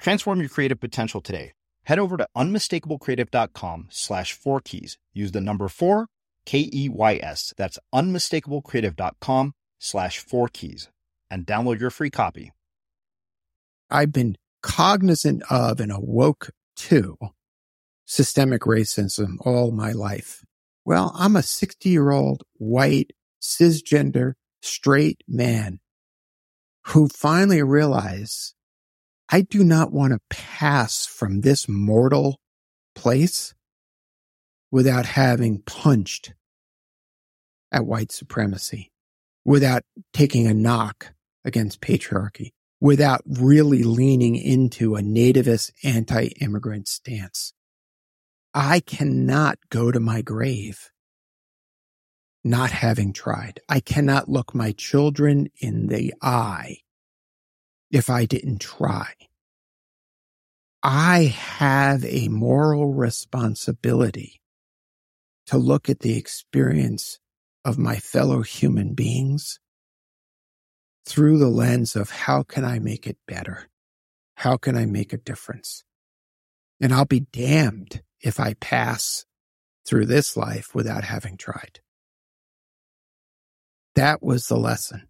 Transform your creative potential today. Head over to unmistakablecreative.com slash four keys. Use the number four, K E Y S. That's unmistakablecreative.com slash four keys and download your free copy. I've been cognizant of and awoke to systemic racism all my life. Well, I'm a 60 year old white cisgender straight man who finally realized I do not want to pass from this mortal place without having punched at white supremacy, without taking a knock against patriarchy, without really leaning into a nativist anti-immigrant stance. I cannot go to my grave not having tried. I cannot look my children in the eye if I didn't try. I have a moral responsibility to look at the experience of my fellow human beings through the lens of how can I make it better? How can I make a difference? And I'll be damned if I pass through this life without having tried. That was the lesson.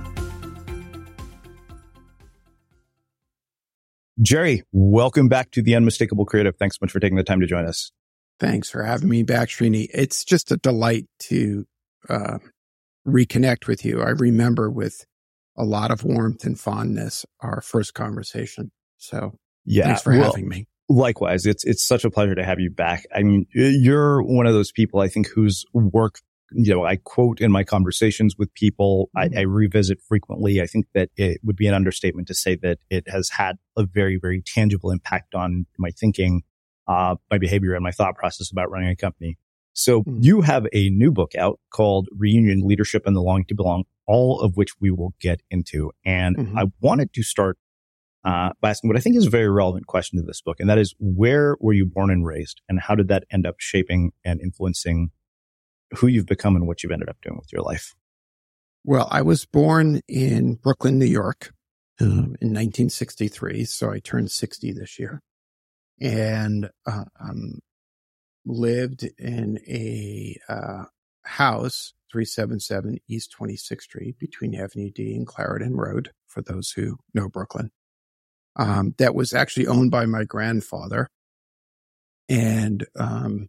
Jerry, welcome back to the Unmistakable Creative. Thanks so much for taking the time to join us. Thanks for having me back, Srini. It's just a delight to uh, reconnect with you. I remember with a lot of warmth and fondness our first conversation. So yeah, thanks for well, having me. Likewise, it's it's such a pleasure to have you back. I mean, you're one of those people I think whose work you know, I quote in my conversations with people, mm-hmm. I, I, revisit frequently. I think that it would be an understatement to say that it has had a very, very tangible impact on my thinking, uh, my behavior and my thought process about running a company. So mm-hmm. you have a new book out called Reunion Leadership and the Longing to Belong, all of which we will get into. And mm-hmm. I wanted to start uh, by asking what I think is a very relevant question to this book. And that is, where were you born and raised? And how did that end up shaping and influencing who you've become and what you've ended up doing with your life. Well, I was born in Brooklyn, New York um, in 1963. So I turned 60 this year and uh, um, lived in a uh, house, 377 East 26th Street between Avenue D and Clarendon Road, for those who know Brooklyn. Um, that was actually owned by my grandfather. And um,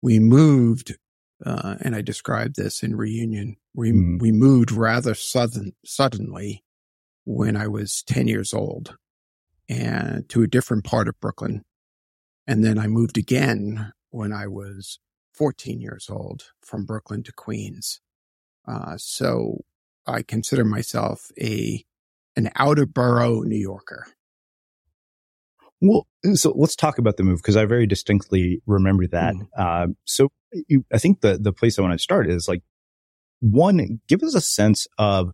we moved uh, and I described this in reunion. We mm. we moved rather sudden suddenly when I was ten years old, and to a different part of Brooklyn, and then I moved again when I was fourteen years old from Brooklyn to Queens. Uh, so I consider myself a an outer borough New Yorker. Well, so let's talk about the move because I very distinctly remember that. Mm. Uh, so you, I think the the place I want to start is like one, give us a sense of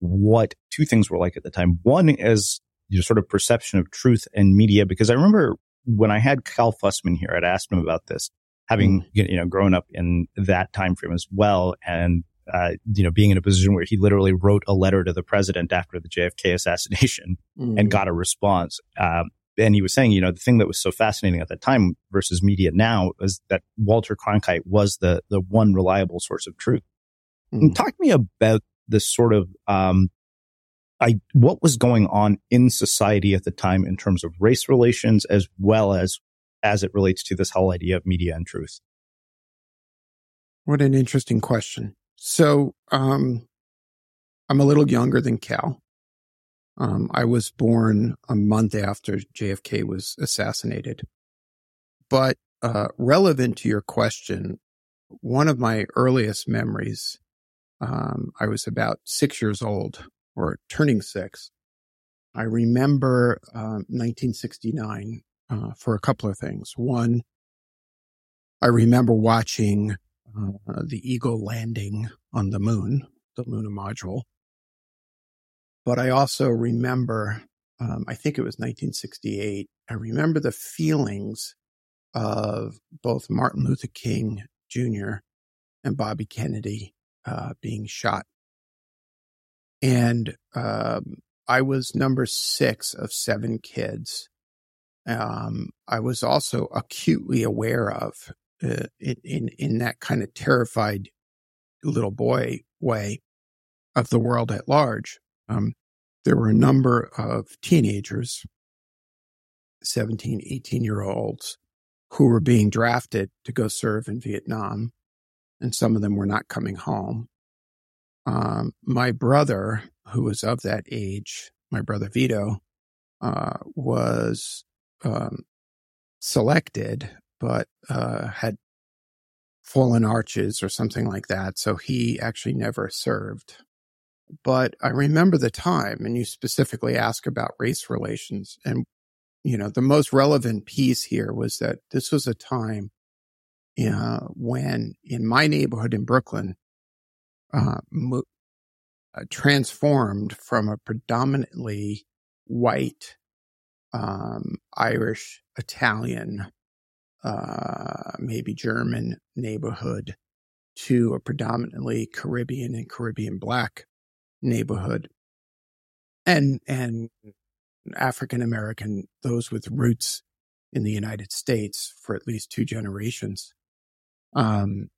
what two things were like at the time. One is your sort of perception of truth and media, because I remember when I had Cal Fussman here, I'd asked him about this, having mm. you know grown up in that time frame as well, and uh, you know, being in a position where he literally wrote a letter to the president after the JFK assassination mm. and got a response. Um, and he was saying, you know, the thing that was so fascinating at that time versus media now was that Walter Cronkite was the the one reliable source of truth. Mm. Talk to me about this sort of um, I what was going on in society at the time in terms of race relations as well as as it relates to this whole idea of media and truth. What an interesting question. So, um, I'm a little younger than Cal. Um, I was born a month after JFK was assassinated. But uh, relevant to your question, one of my earliest memories, um, I was about six years old or turning six. I remember uh, 1969 uh, for a couple of things. One, I remember watching uh, the Eagle landing on the moon, the lunar module. But I also remember, um, I think it was 1968. I remember the feelings of both Martin Luther King Jr. and Bobby Kennedy uh, being shot. And um, I was number six of seven kids. Um, I was also acutely aware of uh, in in that kind of terrified little boy way of the world at large. Um, there were a number of teenagers, 17, 18 year olds, who were being drafted to go serve in Vietnam, and some of them were not coming home. Um, my brother, who was of that age, my brother Vito, uh, was um, selected, but uh, had fallen arches or something like that. So he actually never served. But I remember the time, and you specifically ask about race relations. And, you know, the most relevant piece here was that this was a time uh, when in my neighborhood in Brooklyn, uh, mo- uh, transformed from a predominantly white, um, Irish, Italian, uh, maybe German neighborhood to a predominantly Caribbean and Caribbean black neighborhood and, and African American, those with roots in the United States for at least two generations. Um,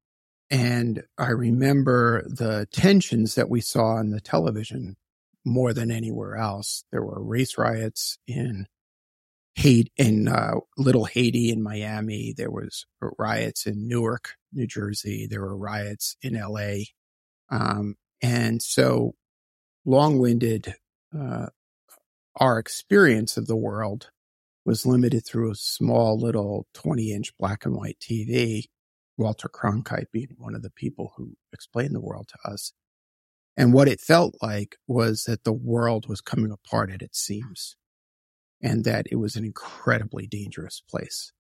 and I remember the tensions that we saw on the television more than anywhere else. There were race riots in Haiti, in uh, Little Haiti in Miami. There was riots in Newark, New Jersey. There were riots in L.A. Um, and so, long-winded, uh, our experience of the world was limited through a small little 20-inch black and white TV. Walter Cronkite being one of the people who explained the world to us. And what it felt like was that the world was coming apart at its seams and that it was an incredibly dangerous place.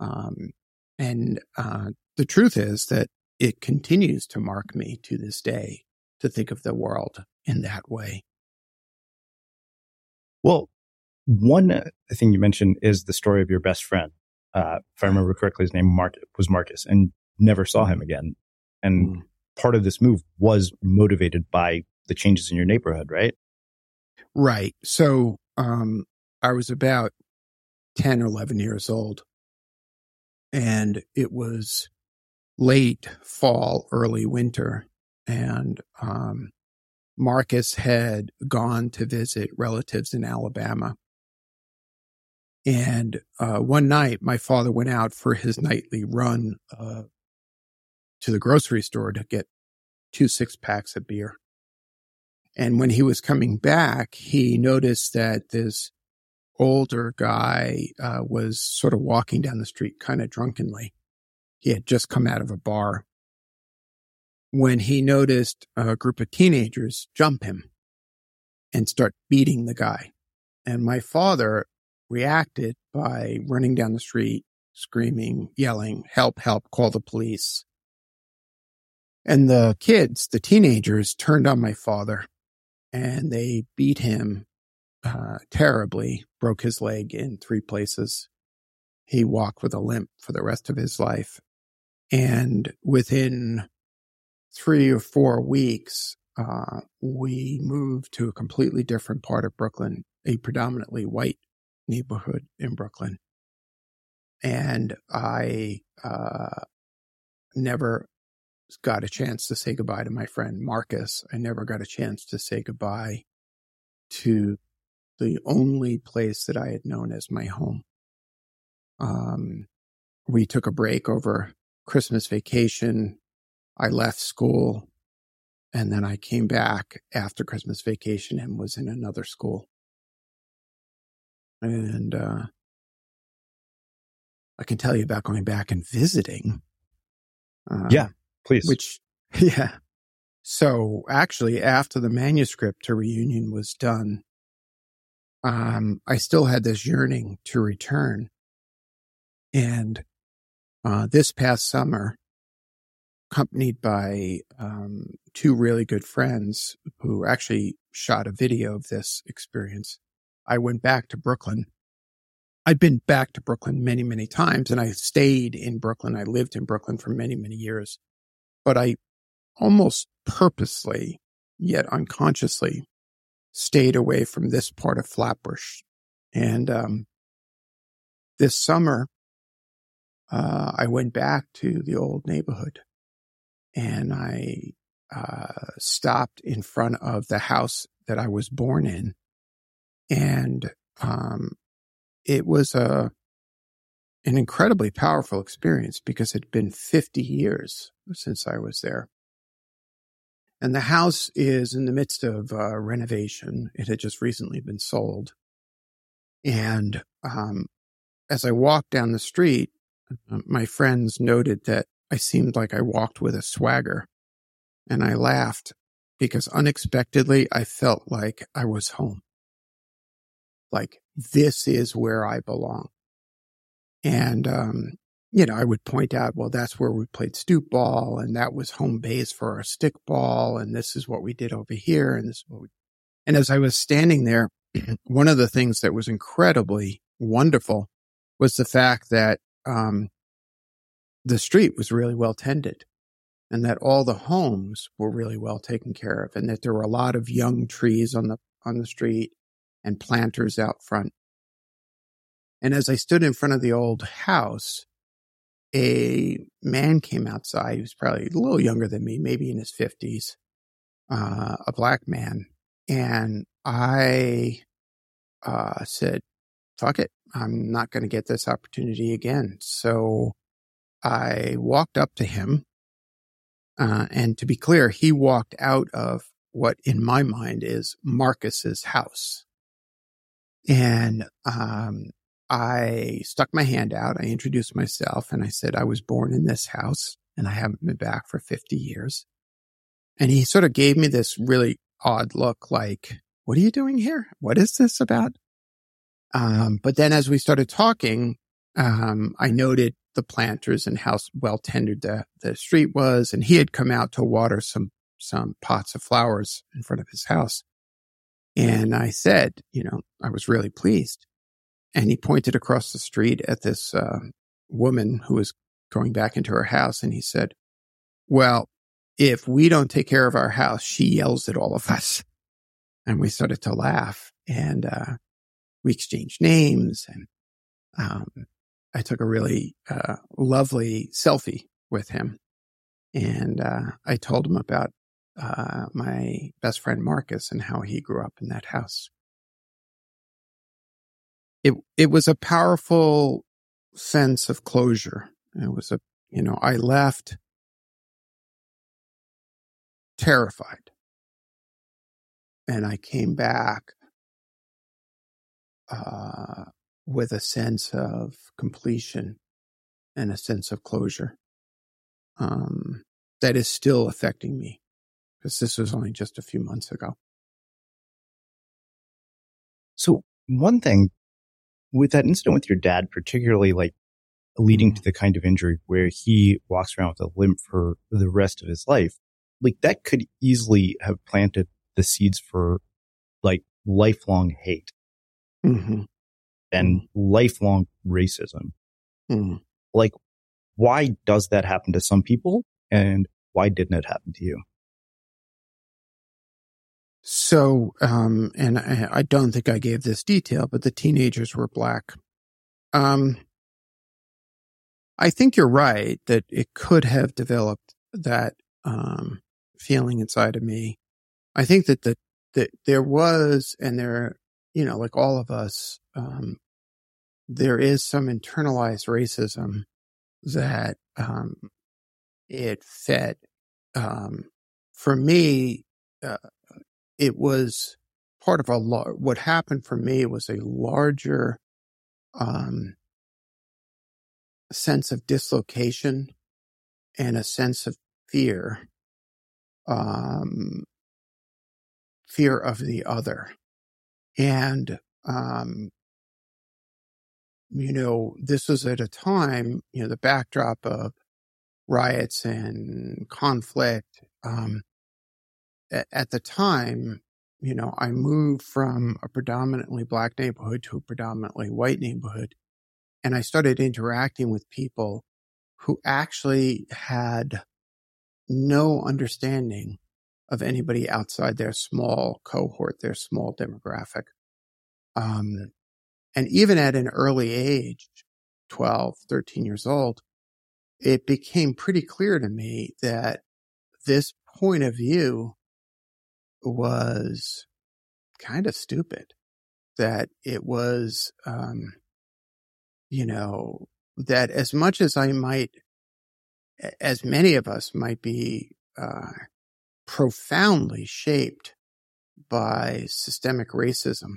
Um, and uh, the truth is that it continues to mark me to this day to think of the world in that way. Well, one uh, thing you mentioned is the story of your best friend. Uh, if I remember correctly, his name Mark, was Marcus, and never saw him again. And mm. part of this move was motivated by the changes in your neighborhood, right? Right. So um, I was about 10 or 11 years old. And it was late fall, early winter. And um, Marcus had gone to visit relatives in Alabama. And uh, one night, my father went out for his nightly run uh, to the grocery store to get two six packs of beer. And when he was coming back, he noticed that this older guy uh, was sort of walking down the street kind of drunkenly. He had just come out of a bar when he noticed a group of teenagers jump him and start beating the guy. And my father reacted by running down the street, screaming, yelling, help, help, call the police. And the kids, the teenagers turned on my father and they beat him uh, terribly, broke his leg in three places. He walked with a limp for the rest of his life. And within three or four weeks, uh, we moved to a completely different part of Brooklyn, a predominantly white neighborhood in Brooklyn. And I, uh, never got a chance to say goodbye to my friend Marcus. I never got a chance to say goodbye to the only place that I had known as my home. Um, we took a break over Christmas vacation. I left school and then I came back after Christmas vacation and was in another school. And, uh, I can tell you about going back and visiting. Uh, yeah, please. Which, yeah. So actually, after the manuscript to reunion was done, um, I still had this yearning to return. And uh, this past summer, accompanied by um, two really good friends who actually shot a video of this experience, I went back to Brooklyn. I'd been back to Brooklyn many, many times, and I stayed in Brooklyn. I lived in Brooklyn for many, many years. But I almost purposely, yet unconsciously, stayed away from this part of Flatbush. And um, this summer, uh, I went back to the old neighborhood and I uh, stopped in front of the house that I was born in. And um, it was a an incredibly powerful experience because it had been 50 years since I was there. And the house is in the midst of uh, renovation. It had just recently been sold. And um, as I walked down the street, uh, my friends noted that I seemed like I walked with a swagger. And I laughed because unexpectedly I felt like I was home. Like this is where I belong. And um, you know, I would point out, well, that's where we played stoop ball and that was home base for our stick ball. And this is what we did over here. And this, we... and as I was standing there, one of the things that was incredibly wonderful was the fact that, um, the street was really well tended and that all the homes were really well taken care of and that there were a lot of young trees on the, on the street and planters out front. And as I stood in front of the old house, a man came outside. He was probably a little younger than me, maybe in his fifties, uh, a black man. And I, uh, said, fuck it. I'm not going to get this opportunity again. So I walked up to him. Uh, and to be clear, he walked out of what in my mind is Marcus's house. And, um, I stuck my hand out. I introduced myself and I said, I was born in this house and I haven't been back for 50 years. And he sort of gave me this really odd look like, what are you doing here? What is this about? Um, but then as we started talking, um, I noted the planters and how well tended the, the street was. And he had come out to water some, some pots of flowers in front of his house. And I said, you know, I was really pleased. And he pointed across the street at this uh, woman who was going back into her house. And he said, well, if we don't take care of our house, she yells at all of us. And we started to laugh and, uh, we exchanged names and, um, I took a really, uh, lovely selfie with him. And, uh, I told him about, uh, my best friend Marcus and how he grew up in that house it it was a powerful sense of closure. It was a you know I left terrified, and I came back uh, with a sense of completion and a sense of closure um, that is still affecting me because this was only just a few months ago. So one thing with that incident with your dad, particularly like leading to mm-hmm. the kind of injury where he walks around with a limp for the rest of his life, like that could easily have planted the seeds for like lifelong hate mm-hmm. And mm-hmm. lifelong racism. Mm-hmm. Like, why does that happen to some people? And Why didn't it happen to you? So, um, and I, I don't think I gave this detail, but the teenagers were black. Um, I think you're right that it could have developed that um, feeling inside of me. I think that the that there was, and there, you know, like all of us, um, there is some internalized racism that um, it fed. Um, for me, uh, it was part of a. What happened for me was a larger um, sense of dislocation and a sense of fear, um, fear of the other. And, um, you know, this was at a time, you know, the backdrop of riots and conflict. Um, at, at the time, you know, I moved from a predominantly black neighborhood to a predominantly white neighborhood. And I started interacting with people who actually had no understanding of anybody outside their small cohort, their small demographic. Um, and even at an early age, 12, 13 years old, it became pretty clear to me that this point of view was kind of stupid. That it was, um, you know, that as much as I might, as many of us might be uh, profoundly shaped by systemic racism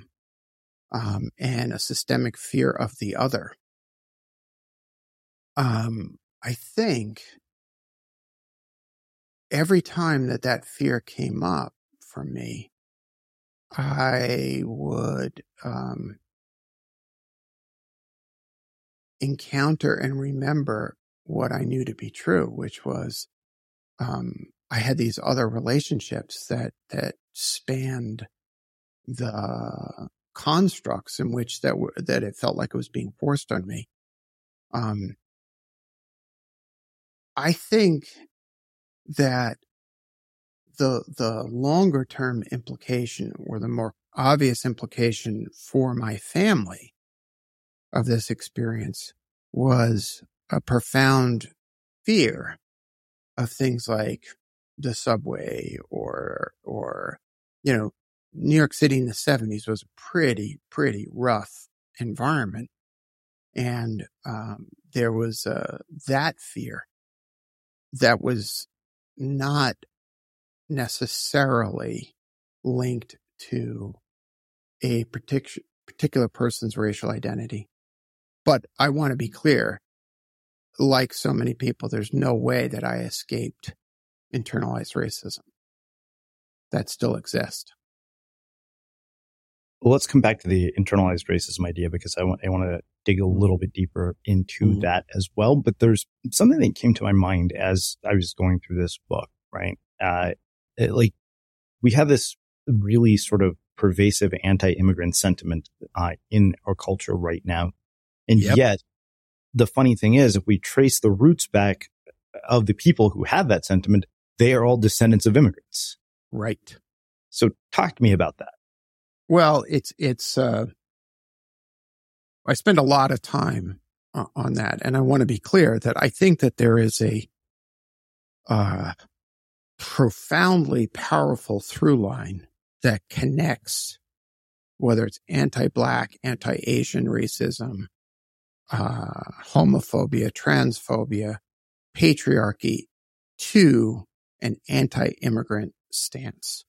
um, and a systemic fear of the other, um, I think every time that that fear came up, for me, I would um, encounter and remember what I knew to be true, which was um, I had these other relationships that that spanned the constructs in which that were that it felt like it was being forced on me. Um, I think that the the longer term implication or the more obvious implication for my family of this experience was a profound fear of things like the subway or or you know New York City in the 70s was a pretty pretty rough environment and um, there was uh, that fear that was not necessarily linked to a particular particular person's racial identity. But I want to be clear, like so many people, there's no way that I escaped internalized racism. That still exists. Well, let's come back to the internalized racism idea because I want I want to dig a little bit deeper into mm-hmm. that as well. But there's something that came to my mind as I was going through this book, right? Uh, it, like we have this really sort of pervasive anti-immigrant sentiment uh, in our culture right now. And yep. yet the funny thing is, if we trace the roots back of the people who have that sentiment, they are all descendants of immigrants. Right. So talk to me about that. Well, it's, it's, uh, I spend a lot of time on that. And I want to be clear that I think that there is a, uh, profoundly powerful through line that connects whether it's anti-black, anti-Asian racism, uh, homophobia, transphobia, patriarchy to an anti-immigrant stance.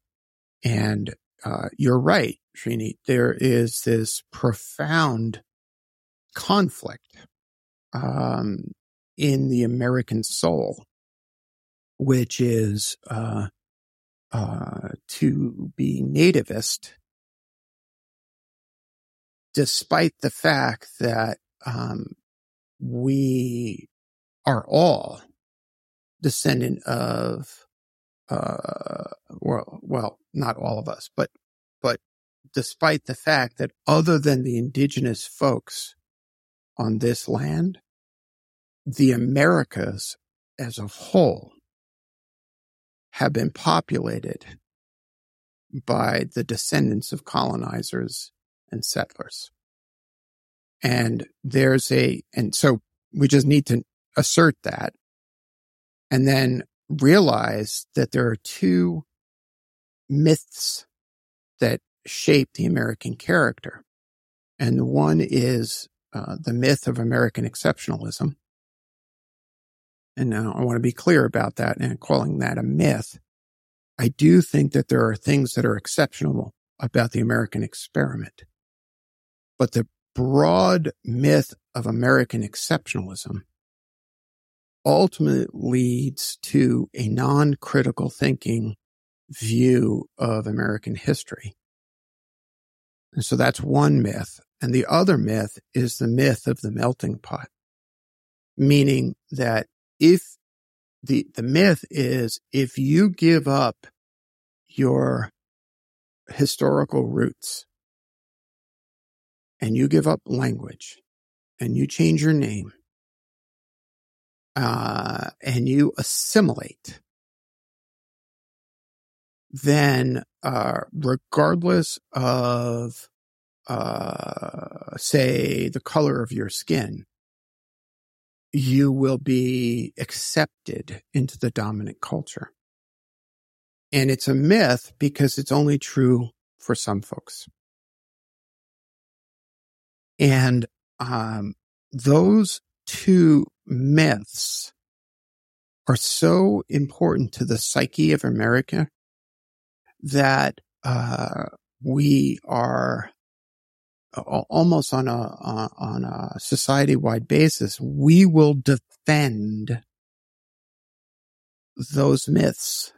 And uh, you're right, Srini. There is this profound conflict um, in the American soul which is uh, uh, to be nativist, despite the fact that um, we are all descendant of, uh, well, well, not all of us, but, but despite the fact that other than the indigenous folks on this land, the Americas as a whole have been populated by the descendants of colonizers and settlers. And there's a, and so we just need to assert that and then realize that there are two myths that shape the American character. And one is uh, the myth of American exceptionalism. And now I want to be clear about that and calling that a myth. I do think that there are things that are exceptional about the American experiment. But the broad myth of American exceptionalism ultimately leads to a non-critical thinking view of American history. And so that's one myth. And the other myth is the myth of the melting pot, meaning that if the, the myth is if you give up your historical roots and you give up language and you change your name uh, and you assimilate, then uh, regardless of uh, say the color of your skin, you will be accepted into the dominant culture. And it's a myth because it's only true for some folks. And um, those two myths are so important to the psyche of America that uh, we are almost on a on a society wide basis. We will defend those myths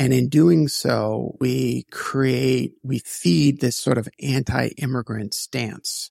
and in doing so, we create, we feed this sort of anti-immigrant stance.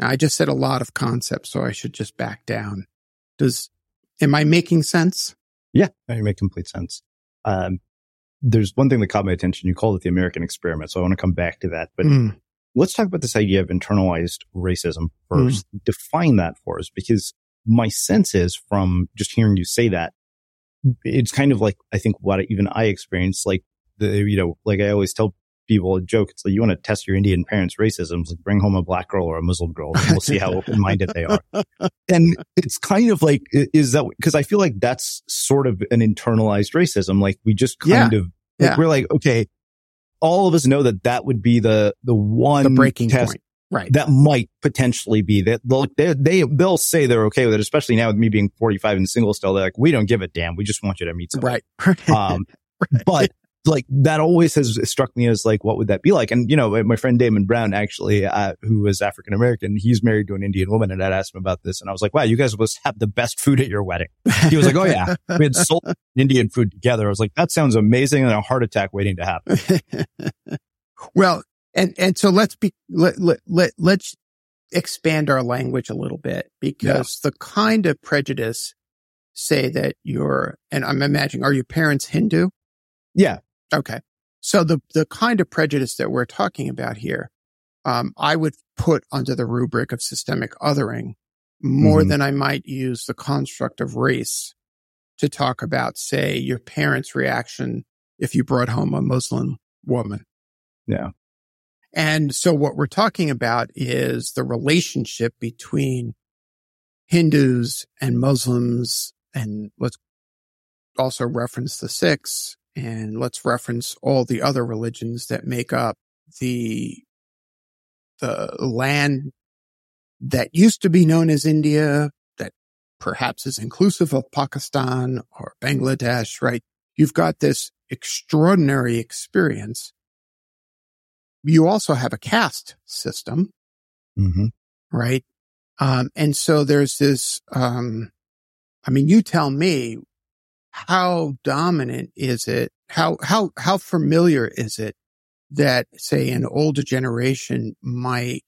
Now, I just said a lot of concepts, so I should just back down. Does, am I making sense? Yeah, you make complete sense. Um, there's one thing that caught my attention. You called it the American experiment. So I want to come back to that. But Mm. let's talk about this idea of internalized racism first. Define that for us because my sense is from just hearing you say that, it's kind of like, I think what even I experienced, like the, you know, like I always tell people a joke. It's like, you want to test your Indian parents' racism. Like bring home a black girl or a Muslim girl and we'll see how open minded they are. And it's kind of like, is that, cause I feel like that's sort of an internalized racism. Like we just kind of, like Yeah. we're like, okay, all of us know that that would be the, the one The breaking test point. Right. that might potentially be that they'll, they, they, they'll say they're okay with it, especially now with me being 45 and single still. They're like, we don't give a damn. We just want you to meet someone. right. Um, but like that always has struck me as like, what would that be like? And, you know, my friend Damon Brown actually, uh, who is African American, he's married to an Indian woman and I'd asked him about this. And I was like, wow, you guys must have the best food at your wedding. He was like, oh yeah, we had soul Indian food together. I was like, that sounds amazing and a heart attack waiting to happen. well, and, and so let's be, let, let, let, let's expand our language a little bit because the kind of prejudice say that you're, and I'm imagining, are your parents Hindu? Yeah. Okay. So the, the kind of prejudice that we're talking about here, um, I would put under the rubric of systemic othering more Mhm. than I might use the construct of race to talk about, say, your parents' reaction if you brought home a Muslim woman. Yeah. And so what we're talking about is the relationship between Hindus and Muslims. And let's also reference the Sikhs and let's reference all the other religions that make up the, the land that used to be known as India, that perhaps is inclusive of Pakistan or Bangladesh, right? You've got this extraordinary experience. You also have a caste system, Mm-hmm. right? Um, and so there's this, um, I mean, you tell me how dominant is it? How, how, how familiar is it that say an older generation might,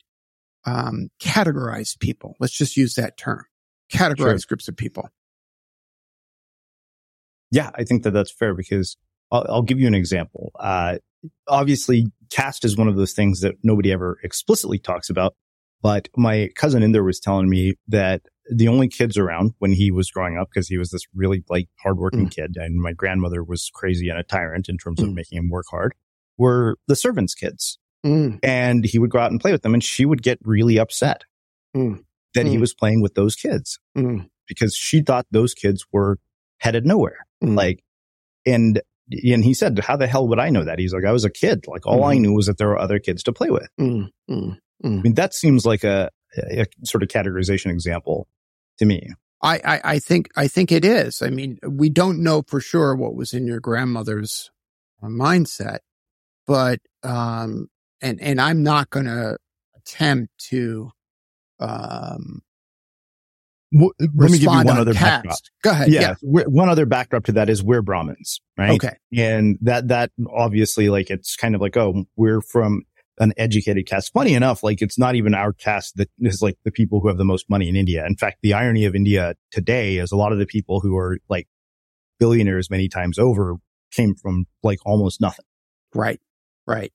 um, categorize people? Let's just use that term. Categorize Sure. groups of people. Yeah, I think that that's fair because I'll, I'll give you an example. Uh, obviously, caste is one of those things that nobody ever explicitly talks about. But my cousin in there was telling me that the only kids around when he was growing up, because he was this really like hardworking kid, and my grandmother was crazy and a tyrant in terms of Mm. making him work hard, were the servants' kids. Mm, And he would go out and play with them, and she would get really upset Mm. that he Mm. was playing with those kids mm, because she thought those kids were headed nowhere. Mm. Like, and, and he said, how the hell would I know that? He's like, I was a kid. Like all I Mhm. knew was that there were other kids to play with. mm, mm, I mean, that seems like a, a sort of categorization example to me. I, I, I think, I think it is. I mean, we don't know for sure what was in your grandmother's uh, mindset, but, um, and, and I'm not going to attempt to, um, Let me give you one on other caste. backdrop. Go ahead. Yeah. Yeah. One other backdrop to that is we're Brahmins, right? Okay. And that, that obviously like, it's kind of like, oh, we're from an educated caste. Funny enough, like it's not even our caste that is like the people who have the most money in India. In fact, the irony of India today is a lot of the people who are like billionaires many times over came from like almost nothing. Right. Right.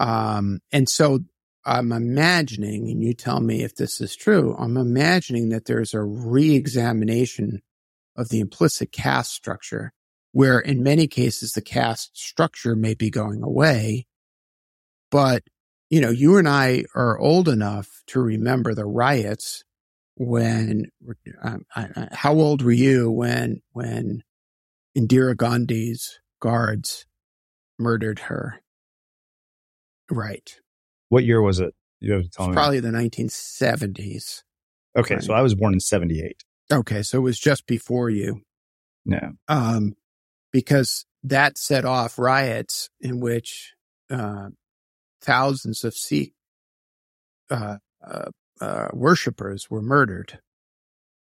Um, and so I'm imagining, and you tell me if this is true, I'm imagining that there's a re-examination of the implicit caste structure where in many cases the caste structure may be going away. But, you know, you and I are old enough to remember the riots when, um, I, how old were you when, when Indira Gandhi's guards murdered her? Right. What year was it? You have to tell me. Probably the 1970s. Okay. Right. So I was born in 78. Okay. So it was just before you. Yeah. Um, because that set off riots in which, uh, thousands of Sikh, uh, uh, uh, worshippers were murdered.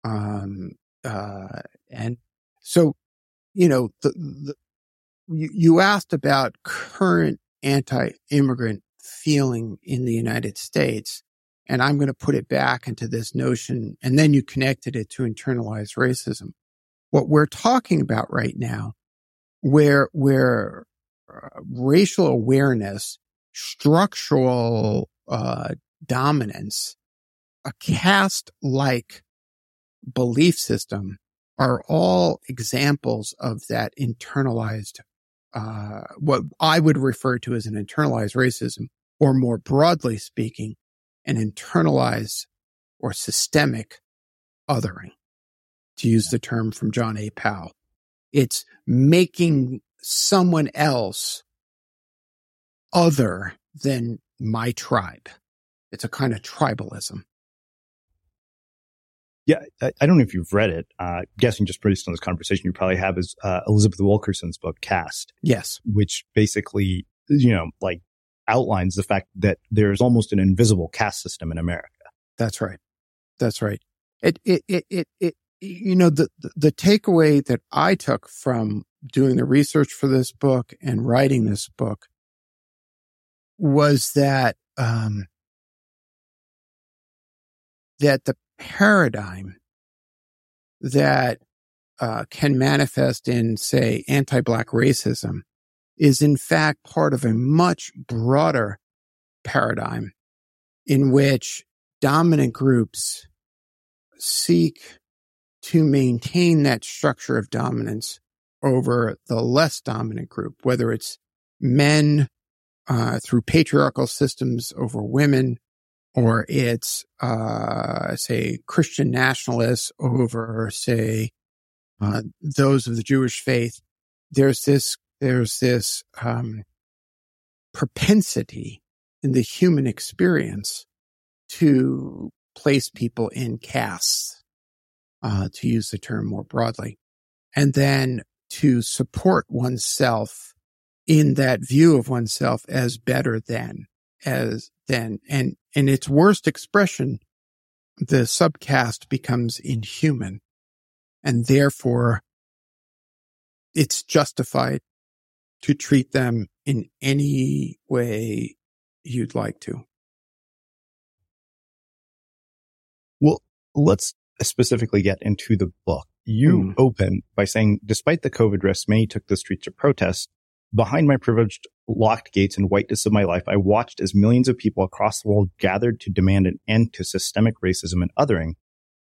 Um, uh, and so, you know, the, the, you, you asked about current anti-immigrant feeling in the United States. And I'm going to put it back into this notion. And then you connected it to internalized racism. What we're talking about right now, where, where uh, racial awareness, structural, uh, dominance, a caste like belief system are all examples of that internalized, uh, what I would refer to as an internalized racism, or more broadly speaking, an internalized or systemic othering, to use the term from John A. Powell. It's making someone else other than my tribe. It's a kind of tribalism. Yeah, I, I, don't know if you've read it. Uh, guessing just based on this conversation, you probably have is uh, Elizabeth Wilkerson's book Caste. Yes, which basically, you know, like outlines the fact that there's almost an invisible caste system in America. That's right. That's right. It it it it, it you know the, the the takeaway that I took from doing the research for this book and writing this book was that um, that the paradigm that uh, can manifest in, say, anti-black racism is in fact part of a much broader paradigm in which dominant groups seek to maintain that structure of dominance over the less dominant group, whether it's men uh, through patriarchal systems over women, or it's, uh, say, Christian nationalists over, say, uh, those of the Jewish faith. There's this, there's this, um, propensity in the human experience to place people in castes, uh, to use the term more broadly, and then to support oneself in that view of oneself as better than, as than, and in its worst expression, the subcaste becomes inhuman and therefore it's justified to treat them in any way you'd like to. Well, let's specifically get into the book. You mm. open by saying, despite the COVID risks, many took the streets to protest. Behind my privileged locked gates and whiteness of my life, I watched as millions of people across the world gathered to demand an end to systemic racism and othering.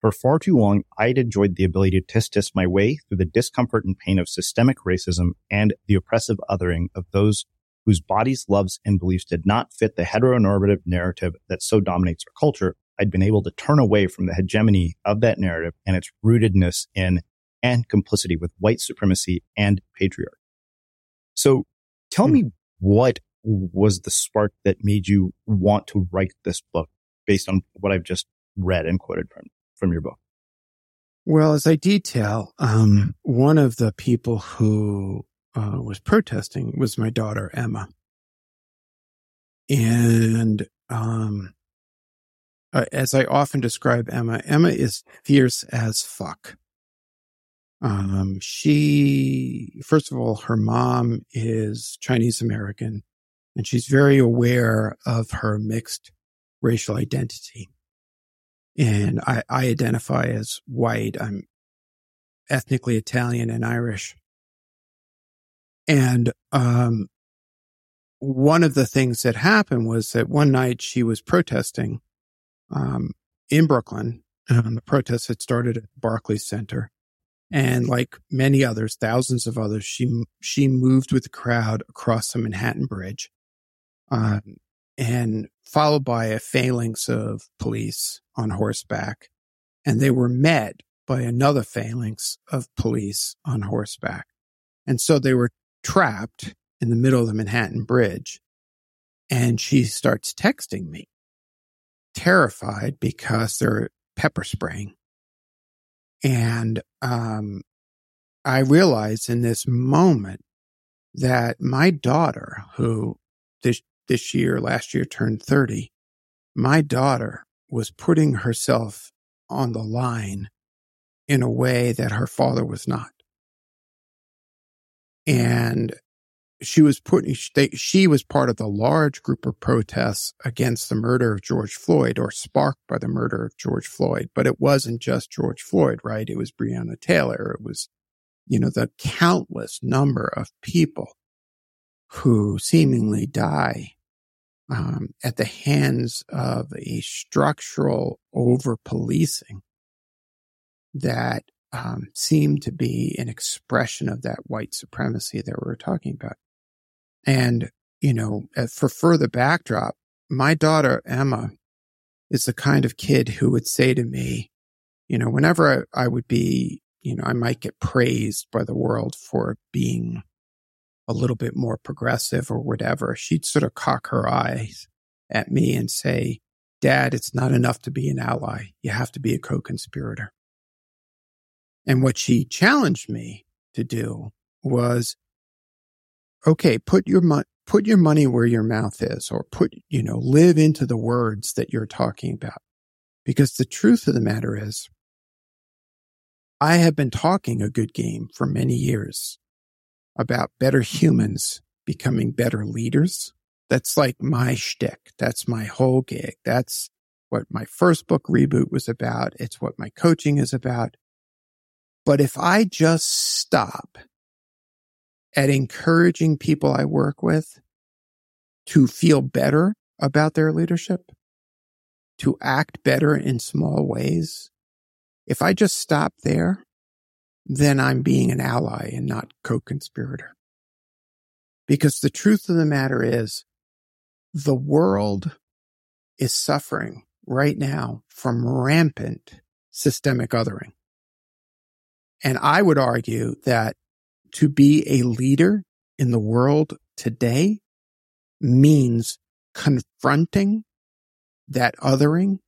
For far too long, I'd enjoyed the ability to test tisk my way through the discomfort and pain of systemic racism and the oppressive othering of those whose bodies, loves, and beliefs did not fit the heteronormative narrative that so dominates our culture. I'd been able to turn away from the hegemony of that narrative and its rootedness in and complicity with white supremacy and patriarchy. So tell hmm. me what was the spark that made you want to write this book based on what I've just read and quoted from, from your book? Well, as I detail, um, one of the people who uh, was protesting was my daughter, Emma. And um, uh, as I often describe Emma, Emma is fierce as fuck. Um, she, first of all, her mom is Chinese American and she's very aware of her mixed racial identity. And I, I identify as white. I'm ethnically Italian and Irish. And, um, one of the things that happened was that one night she was protesting, um, in Brooklyn. Um, the protest had started at Barclays Center and like many others, thousands of others, she, she moved with the crowd across the Manhattan Bridge, um, and followed by a phalanx of police on horseback. and they were met by another phalanx of police on horseback. And so they were trapped in the middle of the Manhattan Bridge. And she starts texting me, terrified because they're pepper spraying. And um, I realized in this moment that my daughter, who this this year, last year turned 30, my daughter was putting herself on the line in a way that her father was not. And she was putting, she was part of the large group of protests against the murder of George Floyd or sparked by the murder of George Floyd. But it wasn't just George Floyd, right? It was Breonna Taylor. It was, you know, the countless number of people who seemingly die um, at the hands of a structural over policing that um, seemed to be an expression of that white supremacy that we were talking about. And, you know, uh, for further backdrop, my daughter, Emma, is the kind of kid who would say to me, you know, whenever I, I would be, you know, I might get praised by the world for being a little bit more progressive or whatever, she'd sort of cock her eyes at me and say, Dad, it's not enough to be an ally. You have to be a co-conspirator. And what she challenged me to do was, okay, put your money, put your money where your mouth is or put, you know, live into the words that you're talking about. Because the truth of the matter is, I have been talking a good game for many years about better humans becoming better leaders. That's like my shtick. That's my whole gig. that's what my first book reboot was about. It's what my coaching is about. But if I just stop at encouraging people I work with to feel better about their leadership, to act better in small ways, if I just stop there, then I'm being an ally and not co-conspirator. Because the truth of the matter is the world is suffering right now from rampant systemic othering. And I would argue that to be a leader in the world today means confronting that othering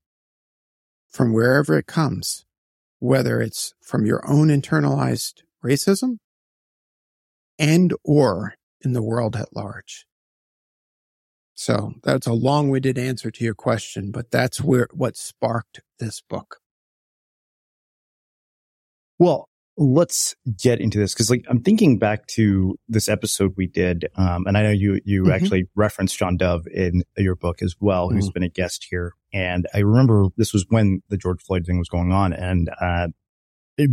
from wherever it comes whether it's from your own internalized racism and or in the world at large. So that's a long-winded answer to your question, but that's where what sparked this book. Well, let's get into this because like I'm thinking back to this episode we did, um, and I know you you mm-hmm. actually referenced John Dove in your book as well, mm-hmm. who's been a guest here. And I remember this was when the George Floyd thing was going on, and uh,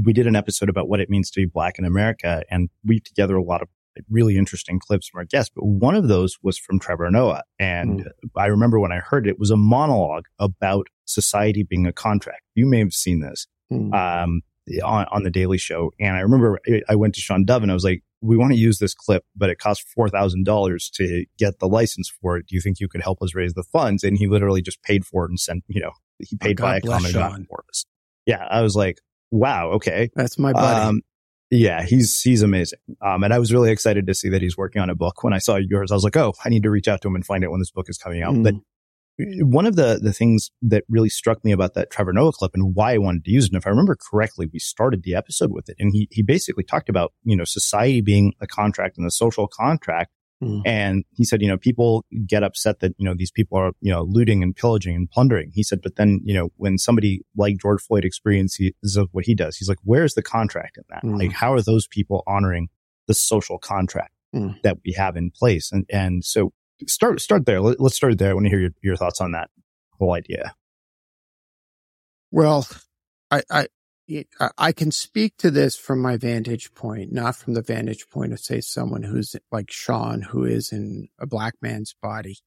we did an episode about what it means to be black in America, and we together a lot of really interesting clips from our guests. But one of those was from Trevor Noah, and mm. I remember when I heard it, it was a monologue about society being a contract. You may have seen this. Mm. Um, on, on the Daily Show. And I remember I went to Sean Dove and I was like, we want to use this clip, but it costs $4,000 to get the license for it. Do you think you could help us raise the funds? And he literally just paid for it and sent, you know, he paid oh, by a common for us. Yeah. I was like, wow. Okay. That's my buddy. Um, yeah, he's he's amazing. Um, and I was really excited to see that he's working on a book. When I saw yours, I was like, oh, I need to reach out to him and find out when this book is coming out. Mm. But one of the, the things that really struck me about that Trevor Noah clip and why I wanted to use it, and if I remember correctly, we started the episode with it and he, he basically talked about, you know, society being a contract and the social contract. Mm. And he said, you know, people get upset that, you know, these people are, you know, looting and pillaging and plundering. He said, but then, you know, when somebody like George Floyd experiences what he does, he's like, where's the contract in that? Mm. Like, how are those people honoring the social contract mm. that we have in place? And, and so start start there. Let, us start there. I want to hear your, your thoughts on that whole idea. Well, I, I I can speak to this from my vantage point, not from the vantage point of say someone who's like Sean, who is in a black man's body.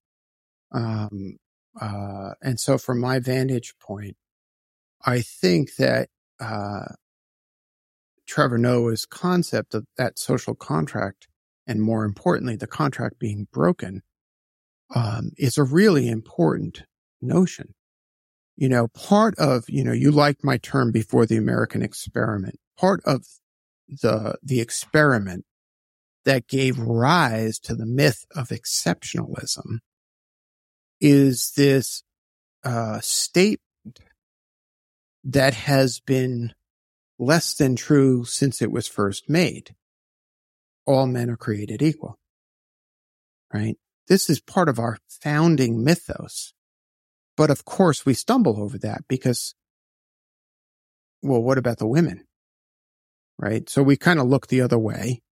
Um, uh, and so from my vantage point, I think that, uh, Trevor Noah's concept of that social contract and more importantly, the contract being broken um, is a really important notion. you know, part of, you know, you liked my term before the American experiment. Part of the, the experiment that gave rise to the myth of exceptionalism is this uh, statement that has been less than true since it was first made. All men are created equal, right? This is part of our founding mythos. But of course we stumble over that because, well, what about the women? Right. So we kind of look the other way.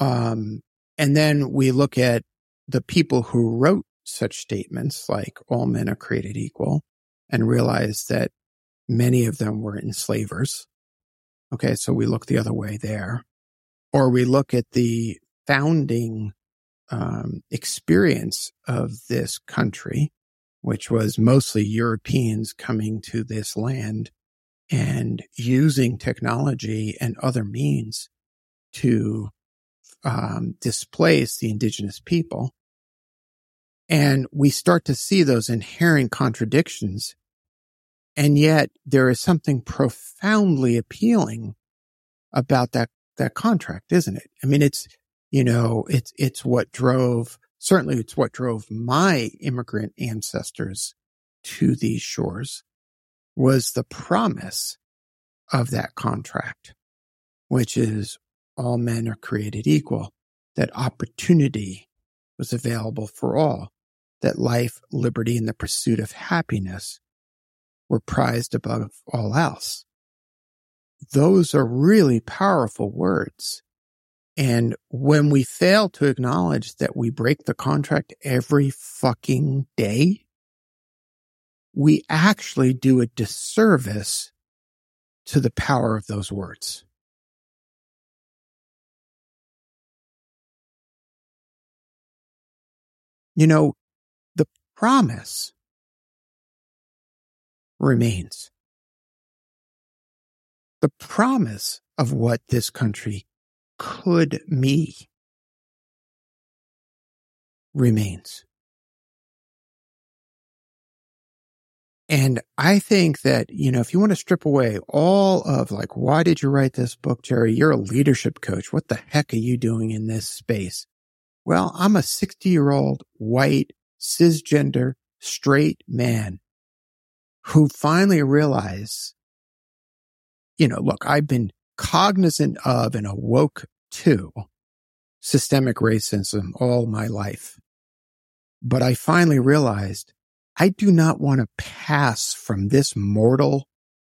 Um, and then we look at the people who wrote such statements like all men are created equal and realize that many of them were enslavers. Okay. So we look the other way there or we look at the founding um, experience of this country, which was mostly Europeans coming to this land and using technology and other means to um, displace the indigenous people. And we start to see those inherent contradictions. And yet there is something profoundly appealing about that, that contract, isn't it? I mean, it's, you know, it's, it's what drove, certainly it's what drove my immigrant ancestors to these shores was the promise of that contract, which is all men are created equal, that opportunity was available for all, that life, liberty, and the pursuit of happiness were prized above all else. Those are really powerful words. And when we fail to acknowledge that we break the contract every fucking day, we actually do a disservice to the power of those words. You know, the promise remains. The promise of what this country could me remains. And I think that, you know, if you want to strip away all of like, why did you write this book, Jerry? You're a leadership coach. What the heck are you doing in this space? Well, I'm a 60 year old white cisgender straight man who finally realized, you know, look, I've been cognizant of and awoke to systemic racism all my life. But I finally realized I do not want to pass from this mortal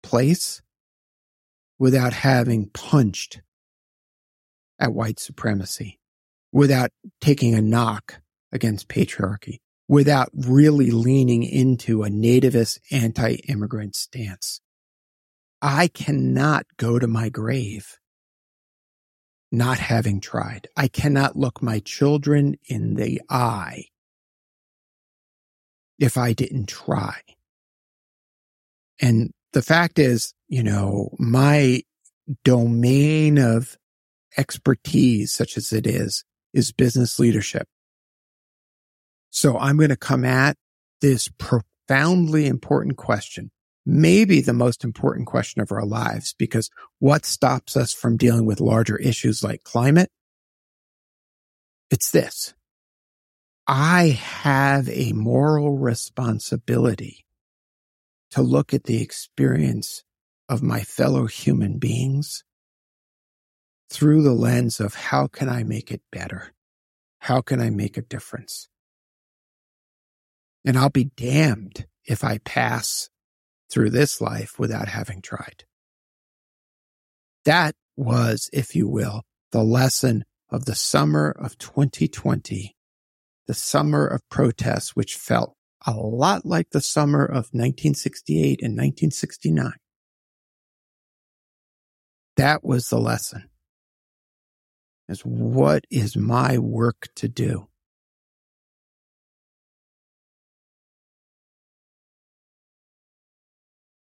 place without having punched at white supremacy without taking a knock against patriarchy, without really leaning into a nativist anti-immigrant stance. I cannot go to my grave not having tried. I cannot look my children in the eye if I didn't try. And the fact is, you know, my domain of expertise, such as it is, is business leadership. So I'm going to come at this profoundly important question, maybe the most important question of our lives, because what stops us from dealing with larger issues like climate? It's this. I have a moral responsibility to look at the experience of my fellow human beings through the lens of how can I make it better? How can I make a difference? And I'll be damned if I pass through this life without having tried. That was, if you will, the lesson of the summer of 2020, the summer of protests, which felt a lot like the summer of 1968 and 1969. That was the lesson is what is my work to do?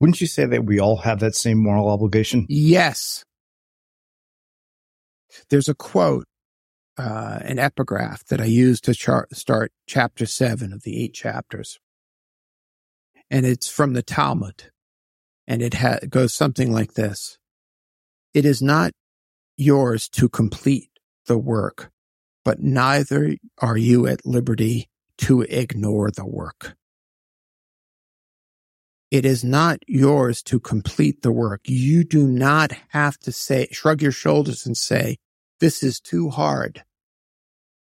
Wouldn't you say that we all have that same moral obligation? Yes. There's a quote, uh, an epigraph that I use to char- start chapter seven of the eight chapters. and it's from the Talmud, and it ha- goes something like this: "It is not yours to complete the work, but neither are you at liberty to ignore the work." It is not yours to complete the work. You do not have to say, shrug your shoulders and say, this is too hard.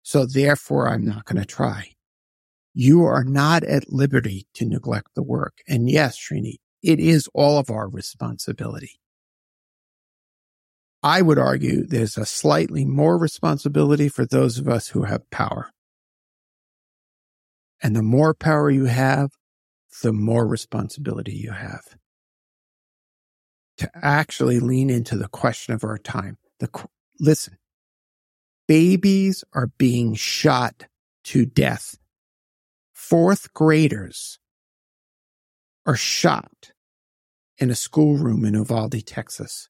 So therefore, I'm not going to try. You are not at liberty to neglect the work. And yes, Srini, it is all of our responsibility. I would argue there's a slightly more responsibility for those of us who have power. And the more power you have, the more responsibility you have to actually lean into the question of our time. The listen, babies are being shot to death. Fourth graders are shot in a schoolroom in Uvalde, Texas.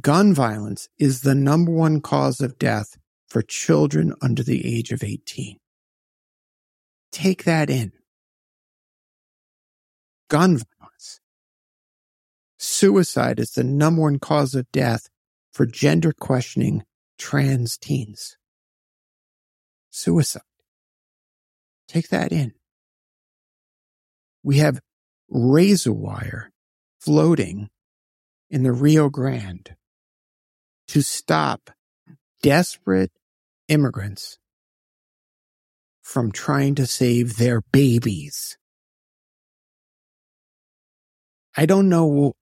Gun violence is the number one cause of death for children under the age of 18. Take that in gun violence. Suicide is the number one cause of death for gender questioning trans teens. Suicide. Take that in. We have razor wire floating in the Rio Grande to stop desperate immigrants from trying to save their babies. I don't know.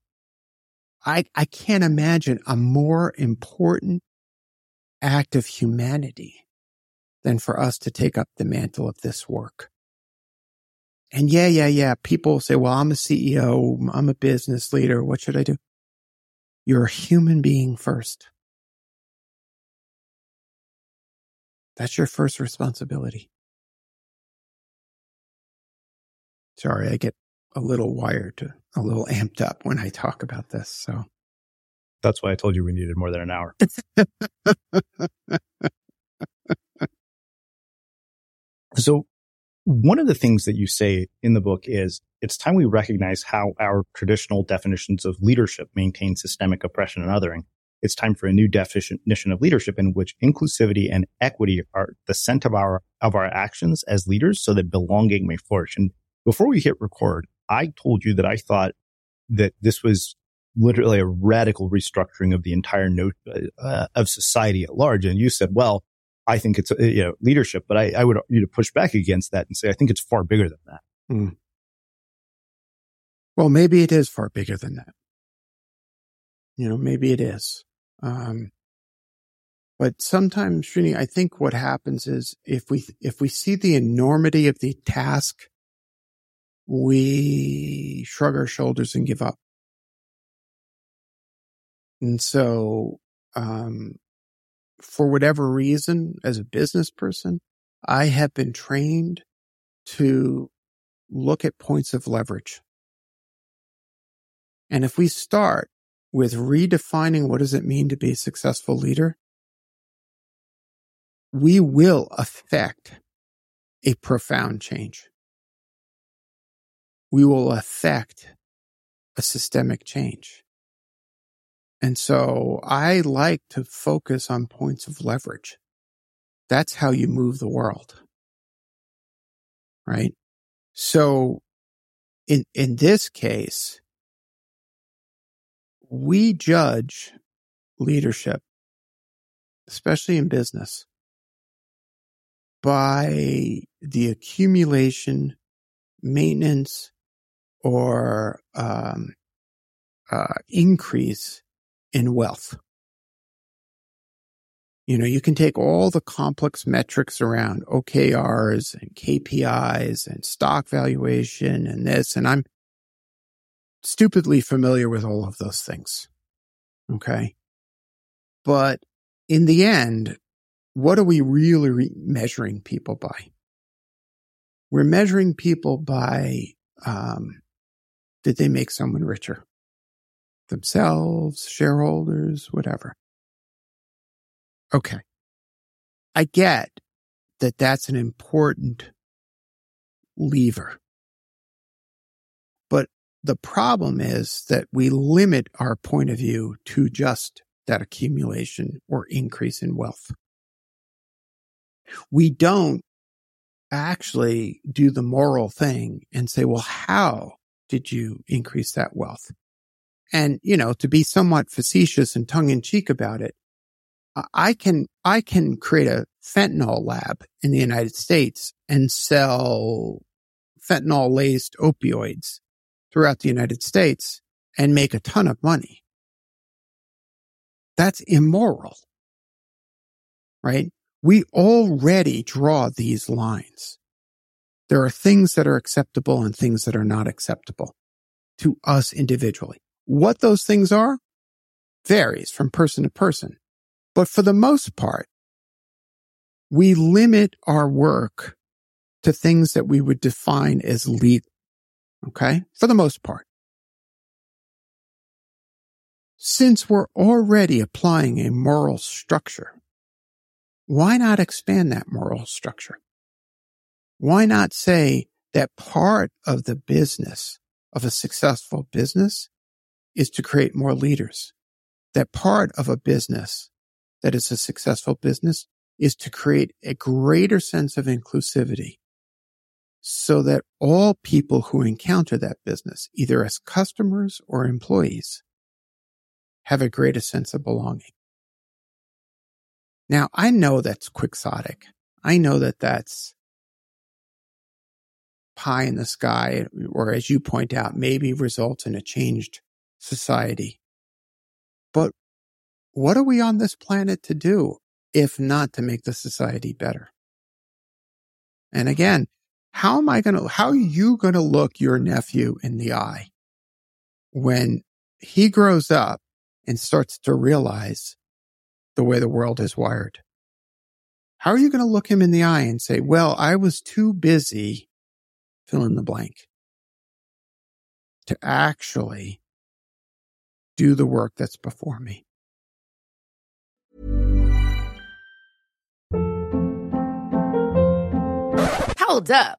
I, I can't imagine a more important act of humanity than for us to take up the mantle of this work. And yeah, yeah, yeah. People say, well, I'm a CEO. I'm a business leader. What should I do? You're a human being first. That's your first responsibility. Sorry, I get a little wired, a little amped up when I talk about this. So that's why I told you we needed more than an hour. so one of the things that you say in the book is it's time we recognize how our traditional definitions of leadership maintain systemic oppression and othering. It's time for a new definition of leadership in which inclusivity and equity are the center of our, of our actions as leaders so that belonging may flourish. And before we hit record, I told you that I thought that this was literally a radical restructuring of the entire note uh, of society at large. And you said, well, I think it's, uh, you know, leadership, but I, I would you to push back against that and say, I think it's far bigger than that. Mm. Well, maybe it is far bigger than that. You know, maybe it is. Um, but sometimes, Srini, I think what happens is if we, if we see the enormity of the task we shrug our shoulders and give up. And so, um, for whatever reason, as a business person, I have been trained to look at points of leverage. And if we start with redefining what does it mean to be a successful leader, we will affect a profound change we will affect a systemic change. And so I like to focus on points of leverage. That's how you move the world. Right. So in, in this case, we judge leadership, especially in business, by the accumulation, maintenance, or um, uh, increase in wealth. You know, you can take all the complex metrics around OKRs and KPIs and stock valuation and this, and I'm stupidly familiar with all of those things. Okay. But in the end, what are we really re- measuring people by? We're measuring people by um, did they make someone richer? Themselves, shareholders, whatever. Okay. I get that that's an important lever. But the problem is that we limit our point of view to just that accumulation or increase in wealth. We don't actually do the moral thing and say, well, how did you increase that wealth? And, you know, to be somewhat facetious and tongue in cheek about it, I can, I can create a fentanyl lab in the United States and sell fentanyl laced opioids throughout the United States and make a ton of money. That's immoral, right? We already draw these lines. There are things that are acceptable and things that are not acceptable to us individually. What those things are varies from person to person. But for the most part, we limit our work to things that we would define as legal. Okay. For the most part. Since we're already applying a moral structure, why not expand that moral structure? Why not say that part of the business of a successful business is to create more leaders? That part of a business that is a successful business is to create a greater sense of inclusivity so that all people who encounter that business, either as customers or employees, have a greater sense of belonging. Now, I know that's quixotic. I know that that's pie in the sky, or as you point out, maybe results in a changed society. But what are we on this planet to do if not to make the society better? And again, how am I going to, how are you going to look your nephew in the eye when he grows up and starts to realize the way the world is wired? How are you going to look him in the eye and say, well, I was too busy fill in the blank to actually do the work that's before me? Hold up.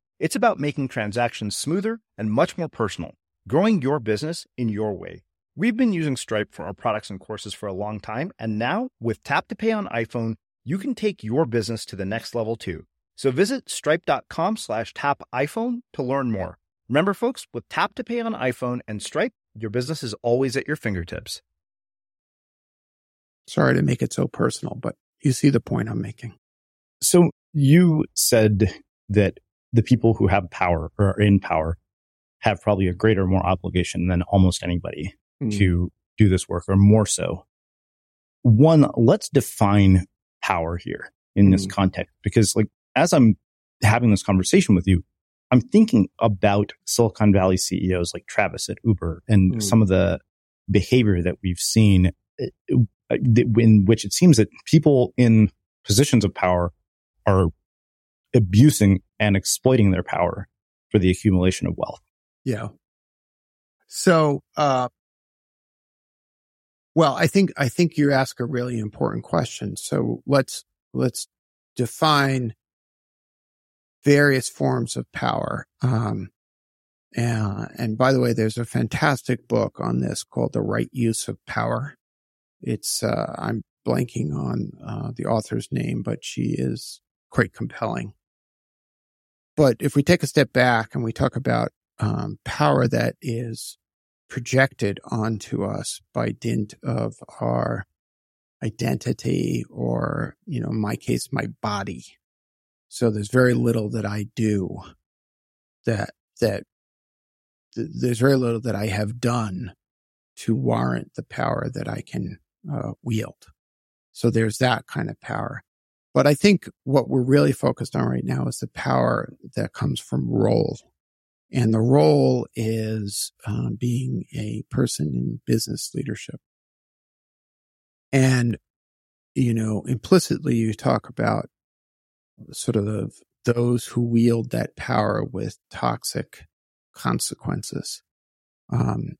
It's about making transactions smoother and much more personal, growing your business in your way. We've been using Stripe for our products and courses for a long time, and now with Tap to Pay on iPhone, you can take your business to the next level too. So visit stripe.com slash tap iPhone to learn more. Remember, folks, with Tap to Pay on iPhone and Stripe, your business is always at your fingertips. Sorry to make it so personal, but you see the point I'm making. So you said that the people who have power or are in power have probably a greater, more obligation than almost anybody mm. to do this work or more so. One, let's define power here in mm. this context, because like as I'm having this conversation with you, I'm thinking about Silicon Valley CEOs like Travis at Uber and mm. some of the behavior that we've seen uh, uh, in which it seems that people in positions of power are abusing and exploiting their power for the accumulation of wealth. Yeah. So, uh, well, I think, I think you ask a really important question. So let's, let's define various forms of power. Um, and, and by the way, there's a fantastic book on this called The Right Use of Power. It's, uh, I'm blanking on, uh, the author's name, but she is quite compelling. But if we take a step back and we talk about, um, power that is projected onto us by dint of our identity or, you know, in my case, my body, so there's very little that I do that, that th- there's very little that I have done to warrant the power that I can uh, wield. So there's that kind of power. But I think what we're really focused on right now is the power that comes from role. And the role is uh, being a person in business leadership. And, you know, implicitly you talk about sort of those who wield that power with toxic consequences. Um,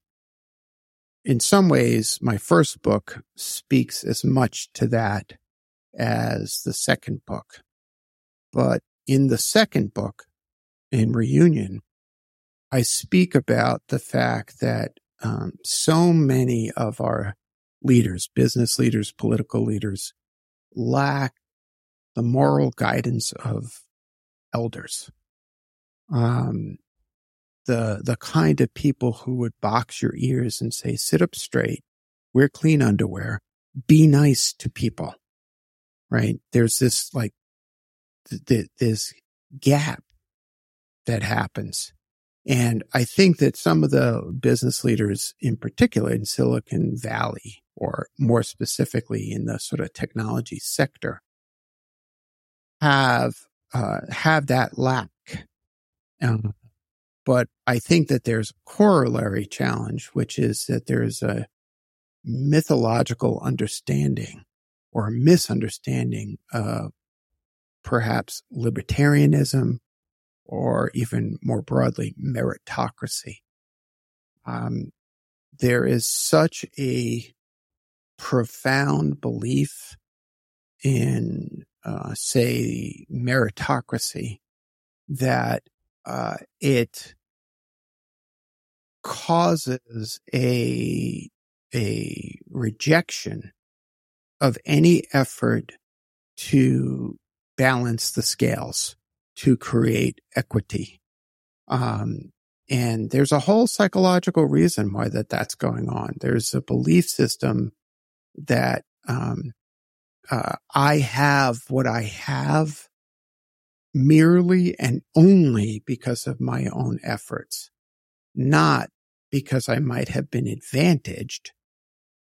in some ways, my first book speaks as much to that as the second book. But in the second book, in Reunion, I speak about the fact that um, so many of our leaders, business leaders, political leaders, lack the moral guidance of elders. Um, the, the kind of people who would box your ears and say, sit up straight, wear clean underwear, be nice to people, right? There's this like, th- th- this gap that happens. And I think that some of the business leaders in particular in Silicon Valley, or more specifically in the sort of technology sector, have uh, have that lack. Um, but I think that there's a corollary challenge, which is that there's a mythological understanding or a misunderstanding of perhaps libertarianism or even more broadly meritocracy. Um, there is such a profound belief in uh, say meritocracy that uh, it causes a a rejection of any effort to balance the scales to create equity. Um, and there's a whole psychological reason why that that's going on. There's a belief system that, um, uh, I have what I have merely and only because of my own efforts, not because I might have been advantaged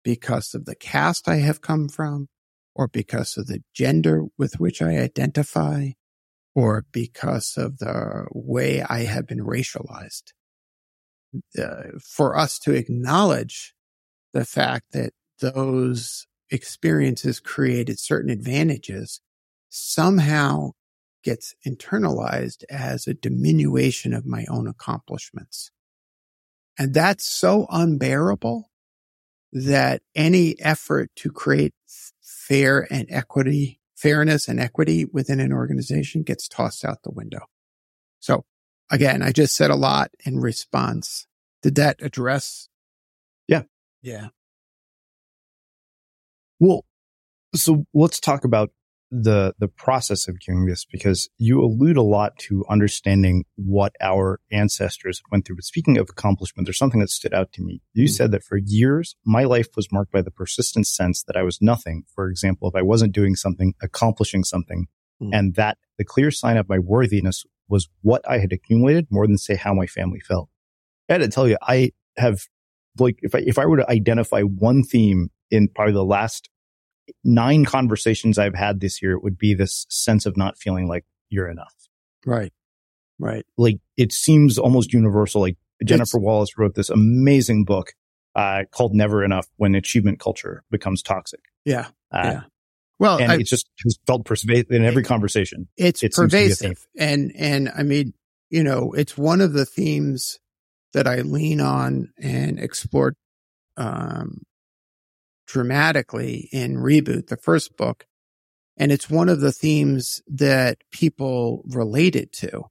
because of the caste I have come from or because of the gender with which I identify or because of the way I have been racialized. Uh, for us to acknowledge the fact that those experiences created certain advantages somehow gets internalized as a diminution of my own accomplishments. And that's so unbearable that any effort to create fair and equity, fairness and equity within an organization gets tossed out the window. So again, I just said a lot in response. Did that address? Yeah. Yeah. Well, so let's talk about the the process of doing this because you allude a lot to understanding what our ancestors went through. But speaking of accomplishment, there's something that stood out to me. You mm. said that for years, my life was marked by the persistent sense that I was nothing. For example, if I wasn't doing something, accomplishing something, mm. and that the clear sign of my worthiness was what I had accumulated more than say how my family felt. I had to tell you, I have like if I if I were to identify one theme in probably the last nine conversations I've had this year, it would be this sense of not feeling like you're enough. Right. Right. Like it seems almost universal. Like Jennifer it's, Wallace wrote this amazing book, uh, called Never Enough when achievement culture becomes toxic. Yeah. Uh, yeah. Well, and I, it's just has felt pervasive in every conversation. It's it pervasive. And, and I mean, you know, it's one of the themes that I lean on and explore, um, dramatically in Reboot, the first book. And it's one of the themes that people related to,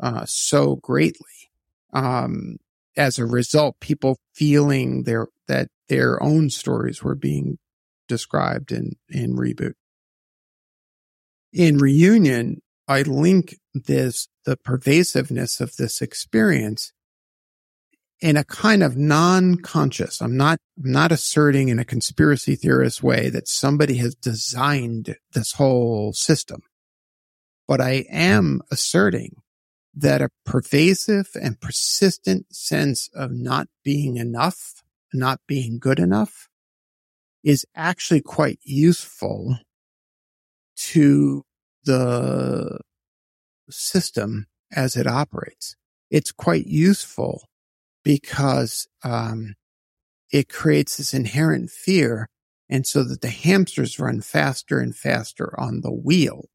uh, so greatly. Um, as a result, people feeling their, that their own stories were being described in, in Reboot. In Reunion, I link this, the pervasiveness of this experience in a kind of non-conscious. I'm not, I'm not asserting in a conspiracy theorist way that somebody has designed this whole system, but I am asserting that a pervasive and persistent sense of not being enough, not being good enough is actually quite useful to the system as it operates. It's quite useful because um, it creates this inherent fear. And so that the hamsters run faster and faster on the wheel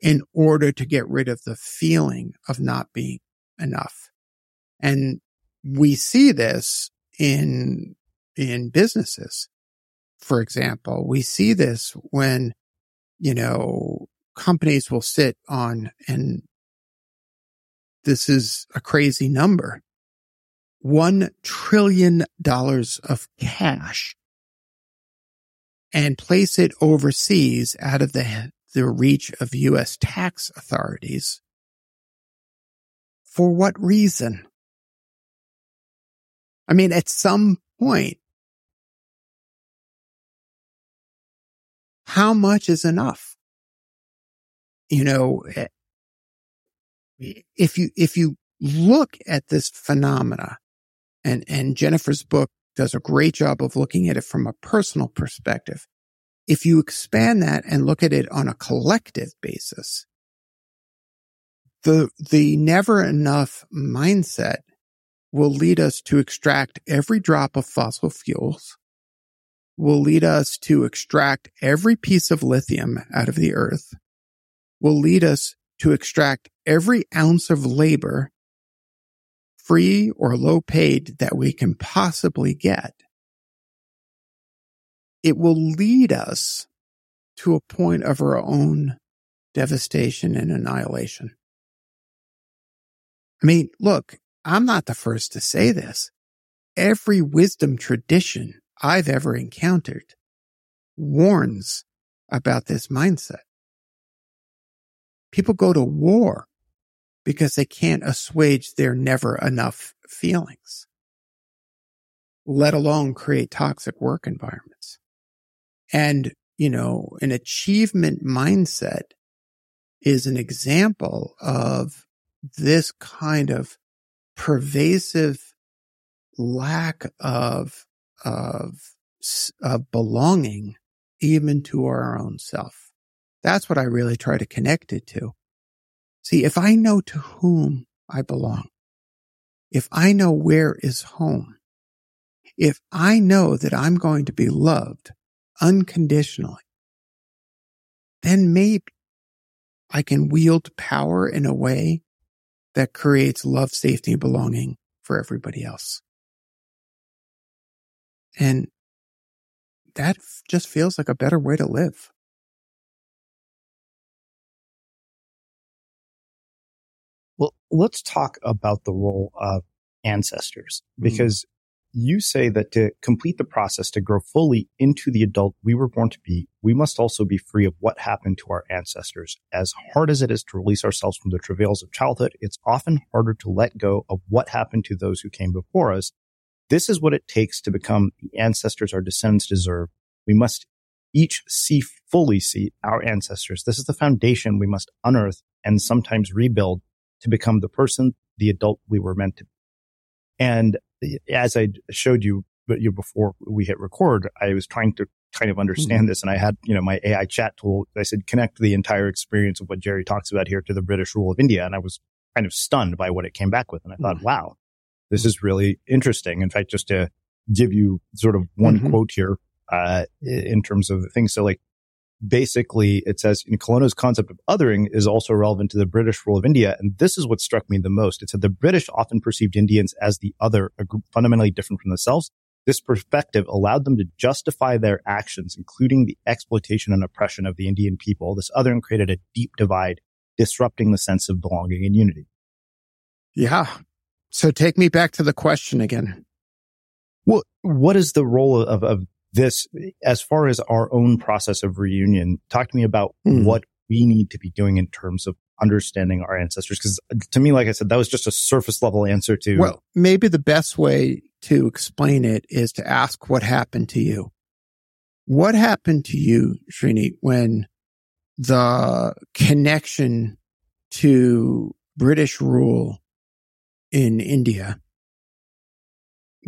in order to get rid of the feeling of not being enough. And we see this in, in businesses. For example, we see this when, you know, companies will sit on and this is a crazy number, $1 trillion of cash and place it overseas out of the, the reach of U.S. tax authorities. For what reason? I mean, at some point, how much is enough? You know, eh, if you, if you look at this phenomena and, and Jennifer's book does a great job of looking at it from a personal perspective. If you expand that and look at it on a collective basis, the, the never enough mindset will lead us to extract every drop of fossil fuels, will lead us to extract every piece of lithium out of the earth, will lead us to extract every ounce of labor free or low paid that we can possibly get, it will lead us to a point of our own devastation and annihilation. I mean, look, I'm not the first to say this. Every wisdom tradition I've ever encountered warns about this mindset. People go to war because they can't assuage their never enough feelings, let alone create toxic work environments. And, you know, an achievement mindset is an example of this kind of pervasive lack of, of, of belonging even to our own self. That's what I really try to connect it to. See, if I know to whom I belong, if I know where is home, if I know that I'm going to be loved unconditionally, then maybe I can wield power in a way that creates love, safety, and belonging for everybody else. And that just feels like a better way to live. Well, let's talk about the role of ancestors hmm. because you say that to complete the process to grow fully into the adult we were born to be, we must also be free of what happened to our ancestors. As hard as it is to release ourselves from the travails of childhood, it's often harder to let go of what happened to those who came before us. This is what it takes to become the ancestors our descendants deserve. We must each see fully see our ancestors. This is the foundation we must unearth and sometimes rebuild to become the person, the adult we were meant to be. And as I showed you, but you before we hit record, I was trying to kind of understand mm-hmm. this, and I had you know my AI chat tool. I said connect the entire experience of what Jerry talks about here to the British rule of India, and I was kind of stunned by what it came back with, and I thought, mm-hmm. wow, this is really interesting. In fact, just to give you sort of one mm-hmm. quote here uh, in terms of things, so like basically it says in Colonna's concept of othering is also relevant to the British rule of India. And this is what struck me the most. It said the British often perceived Indians as the other, a group fundamentally different from themselves. This perspective allowed them to justify their actions, including the exploitation and oppression of the Indian people. This othering created a deep divide, disrupting the sense of belonging and unity. Yeah. So take me back to the question again. Well, what is the role of, of this, as far as our own process of reunion, talk to me about mm. what we need to be doing in terms of understanding our ancestors. Cause to me, like I said, that was just a surface level answer to. Well, maybe the best way to explain it is to ask what happened to you. What happened to you, Srini, when the connection to British rule in India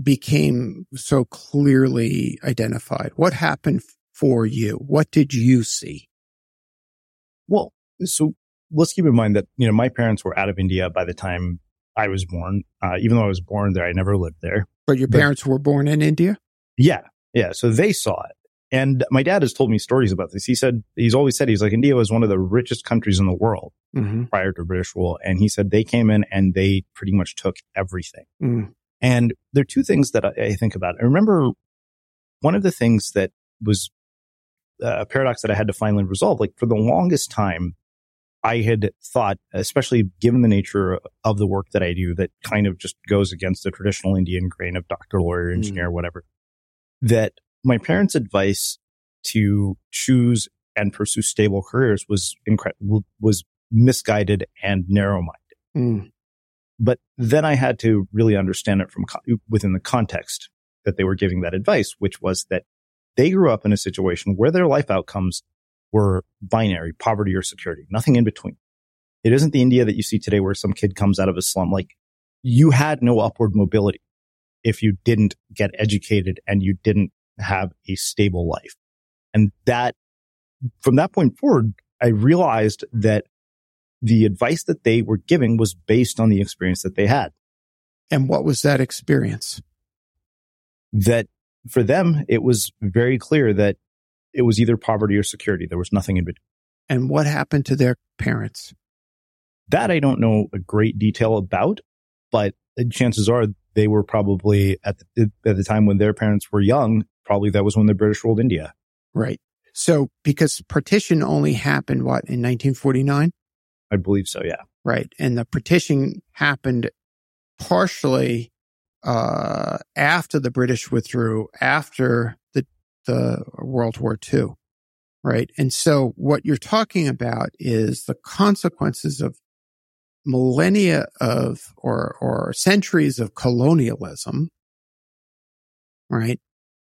became so clearly identified? What happened for you? What did you see? Well, so let's keep in mind that, you know, my parents were out of India by the time I was born. Uh, even though I was born there, I never lived there. But your parents but, were born in India? Yeah. Yeah. So they saw it. And my dad has told me stories about this. He said, he's always said, he's like, India was one of the richest countries in the world mm-hmm. prior to British rule. And he said they came in and they pretty much took everything. Mm. And there are two things that I, I think about. I remember one of the things that was uh, a paradox that I had to finally resolve. Like for the longest time, I had thought, especially given the nature of the work that I do, that kind of just goes against the traditional Indian grain of doctor, lawyer, hmm. engineer, mm. whatever, that my parents' advice to choose and pursue stable careers was incredible, was misguided and narrow minded. Mm. But then I had to really understand it from co- within the context that they were giving that advice, which was that they grew up in a situation where their life outcomes were binary, poverty or security, nothing in between. It isn't the India that you see today where some kid comes out of a slum. Like you had no upward mobility if you didn't get educated and you didn't have a stable life. And that from that point forward, I realized that the advice that they were giving was based on the experience that they had. And what was that experience? That for them, it was very clear that it was either poverty or security. There was nothing in between. And what happened to their parents? That I don't know a great detail about, but chances are they were probably at the, at the time when their parents were young, probably that was when the British ruled India. Right. So because partition only happened, what, in 1949? I believe so. Yeah. Right. And the partition happened partially, uh, after the British withdrew, after the, the World War II. Right. And so what you're talking about is the consequences of millennia of or, or centuries of colonialism. Right.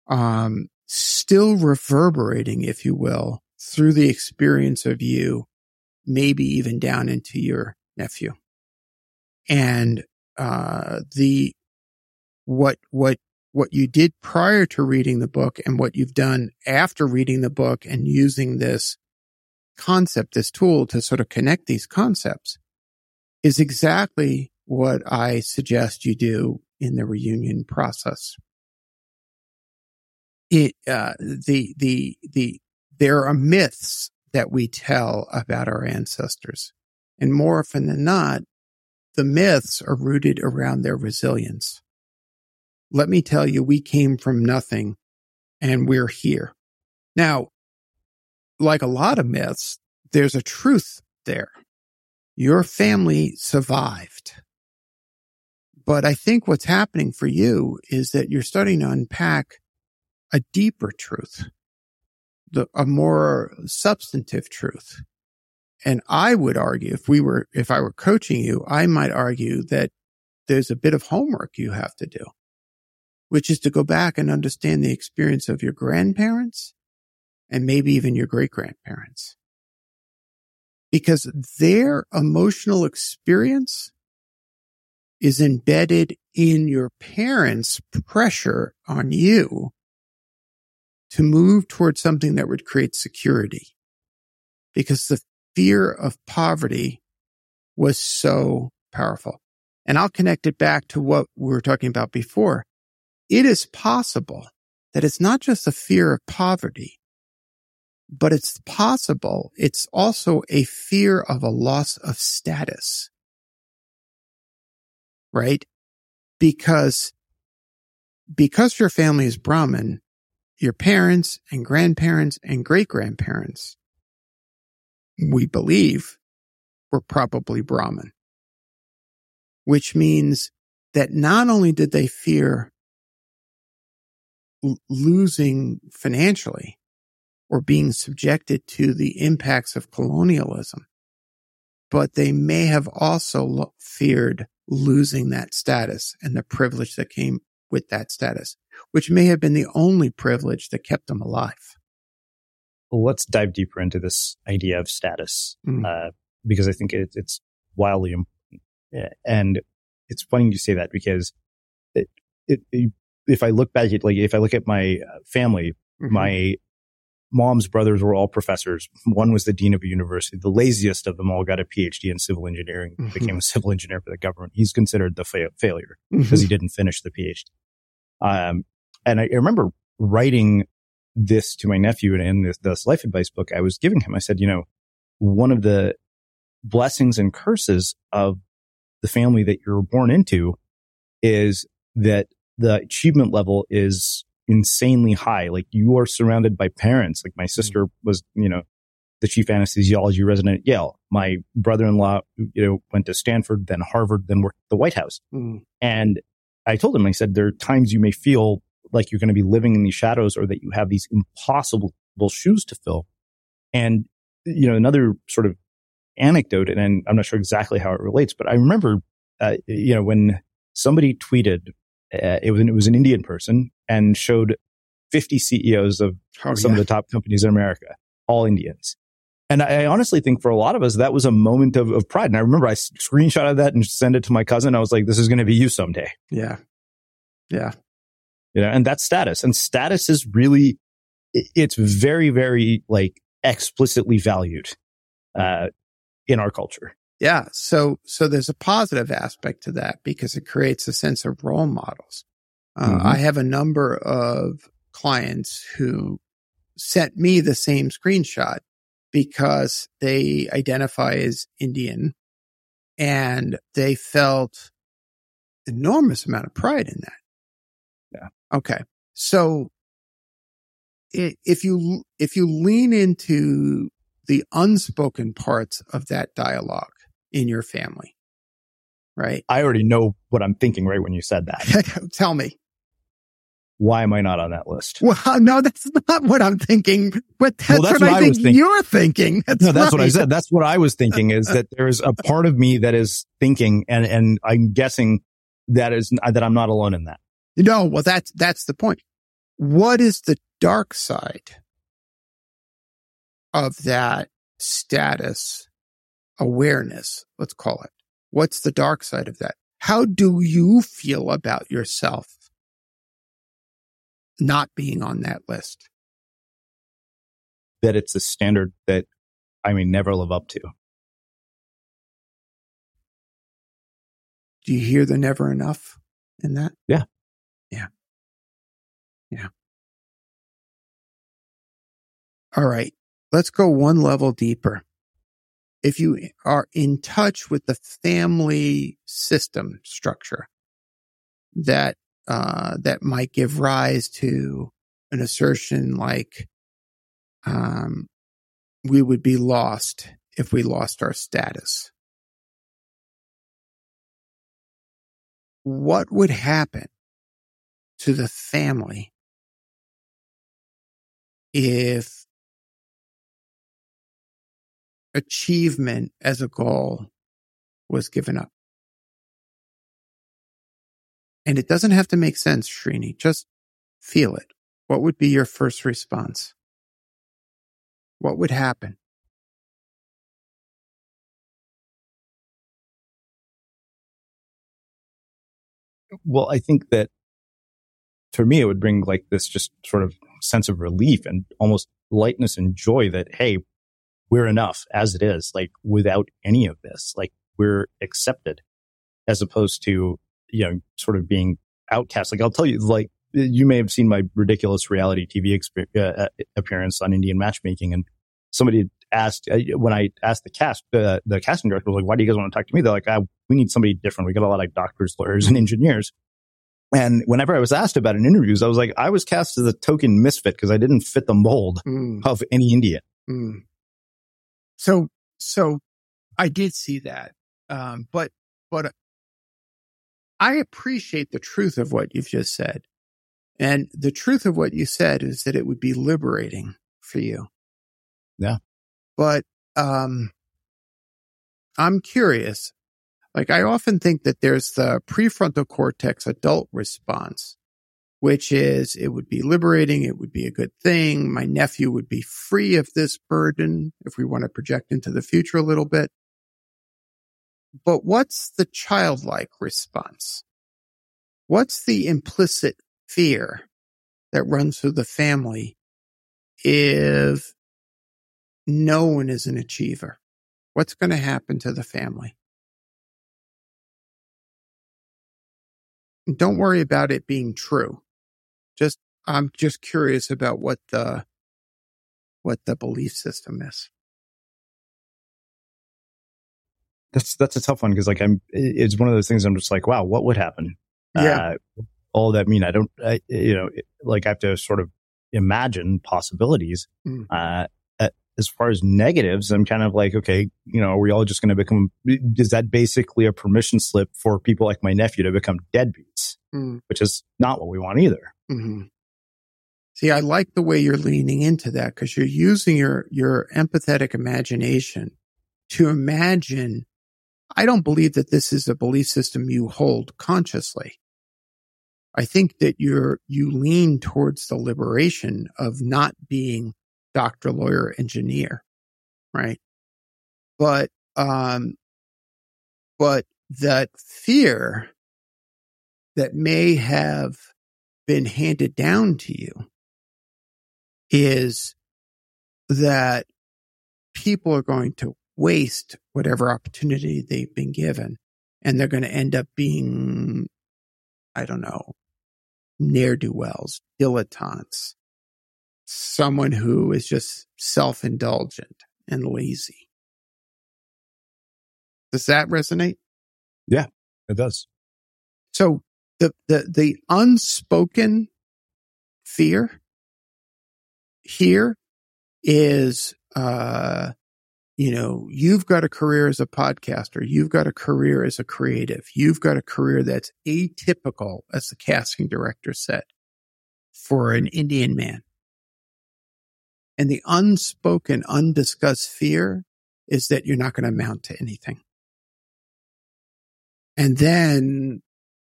Um, still reverberating, if you will, through the experience of you maybe even down into your nephew. And, uh, the, what, what, what you did prior to reading the book and what you've done after reading the book and using this concept, this tool to sort of connect these concepts is exactly what I suggest you do in the reunion process. It, uh, the, the, the, there are myths that we tell about our ancestors. And more often than not, the myths are rooted around their resilience. let me tell you, we came from nothing and we're here. Now, like a lot of myths, there's a truth there. Your family survived. But I think what's happening for you is that you're starting to unpack a deeper truth, the, a more substantive truth. And I would argue if we were, if I were coaching you, I might argue that there's a bit of homework you have to do, which is to go back and understand the experience of your grandparents and maybe even your great grandparents. Because their emotional experience is embedded in your parents' pressure on you to move towards something that would create security. Because the fear of poverty was so powerful. And I'll connect it back to what we were talking about before. It is possible that it's not just a fear of poverty, but it's possible it's also a fear of a loss of status. Right? Because, because your family is Brahmin, your parents and grandparents and great grandparents, we believe, were probably Brahmin, which means that not only did they fear l- losing financially, or being subjected to the impacts of colonialism. But they may have also lo- feared losing that status and the privilege that came with that status, which may have been the only privilege that kept them alive. Well, let's dive deeper into this idea of status, Mm. uh, because I think it, it's wildly important. And it's funny you say that because it, it, if I look back at, like, if I look at my uh, family, Mhm. my mom's brothers were all professors. One was the dean of a university. The laziest of them all got a PhD in civil engineering, Mhm. became a civil engineer for the government. He's considered the fa- failure because he didn't finish the PhD. Um, and I, I remember writing this to my nephew in this, this life advice book I was giving him. I said, you know, one of the blessings and curses of the family that you're born into is that the achievement level is insanely high. Like you are surrounded by parents. Like my sister was, you know, the chief anesthesiology resident at Yale. My brother-in-law, you know, went to Stanford, then Harvard, then worked at the White House. Mm. And I told him, I said, there are times you may feel like you're going to be living in these shadows or that you have these impossible shoes to fill. And, you know, another sort of anecdote, and I'm not sure exactly how it relates, but I remember, uh, you know, when somebody tweeted, uh, it was, it was an Indian person and showed 50 CEOs of Oh, some yeah. of the top companies in America, all Indians. And I, I honestly think for a lot of us, that was a moment of, of pride. And I remember I s- screenshotted that and sent it to my cousin. I was like, this is going to be you someday. Yeah. Yeah. You know, and that's status. And status is really, it's very, very like explicitly valued, uh, in our culture. Yeah. So, so there's a positive aspect to that because it creates a sense of role models. Uh, Mhm. I have a number of clients who sent me the same screenshot because they identify as Indian and they felt enormous amount of pride in that. Yeah. Okay. So if you, if you lean into the unspoken parts of that dialogue in your family, right? I already know what I'm thinking right when you said that. Tell me. Why am I not on that list? Well, no, that's not what I'm thinking, but that's, Well, that's what, what I I think was thinking. you're thinking. That's no, that's what I said. That's what I was thinking is that there is a part of me that is thinking and, and I'm guessing that is, that I'm not alone in that. No, well, that's, that's the point. What is the dark side of that status awareness? Let's call it. What's the dark side of that? How do you feel about yourself not being on that list? That it's a standard that I may never live up to. Do you hear the never enough in that? Yeah. Yeah. Yeah. All right. Let's go one level deeper. If you are in touch with the family system structure that uh, that might give rise to an assertion like, um, we would be lost if we lost our status. What would happen to the family if achievement as a goal was given up? And it doesn't have to make sense, Srini. Just feel it. What would be your first response? What would happen? Well, I think that for me, it would bring like this just sort of sense of relief and almost lightness and joy that, hey, we're enough as it is, like without any of this, like we're accepted as opposed to, you know, sort of being outcast. Like I'll tell you, like you may have seen my ridiculous reality TV exp- uh, appearance on Indian matchmaking and somebody asked uh, when I asked the cast, uh, the casting director was like, why do you guys want to talk to me? They're like, ah, we need somebody different. We got a lot of doctors, lawyers and engineers. And whenever I was asked about in interviews, I was like, I was cast as a token misfit because I didn't fit the mold Mm. of any Indian. Mm. So, so I did see that. Um, but, but I appreciate the truth of what you've just said. And the truth of what you said is that it would be liberating for you. Yeah. But, um, I'm curious. Like I often think that there's the prefrontal cortex adult response, which is it would be liberating. It would be a good thing. My nephew would be free of this burden if we want to project into the future a little bit. But what's the childlike response? What's the implicit fear that runs through the family if no one is an achiever? What's going to happen to the family? Don't worry about it being true. Just, I'm just curious about what the, what the belief system is. That's, that's a tough one because like I'm, it's one of those things I'm just like, wow, what would happen? Yeah. Uh, all that mean, I don't, I, you know, like I have to sort of imagine possibilities. Mm. Uh, as far as negatives, I'm kind of like, okay, you know, are we all just going to become, is that basically a permission slip for people like my nephew to become deadbeats, Mm. which is not what we want either. hmm See, I like the way you're leaning into that because you're using your, your empathetic imagination to imagine. I don't believe that this is a belief system you hold consciously. I think that you're, you lean towards the liberation of not being doctor, lawyer, engineer, right? But, um, but that fear that may have been handed down to you is that people are going to waste whatever opportunity they've been given and they're going to end up being, I don't know, ne'er-do-wells, dilettantes, someone who is just self-indulgent and lazy. Does that resonate? Yeah, it does. So the, the, the unspoken fear here is, uh, you know, you've got a career as a podcaster. You've got a career as a creative. You've got a career that's atypical, as the casting director said, for an Indian man. And the unspoken, undiscussed fear is that you're not going to amount to anything. And then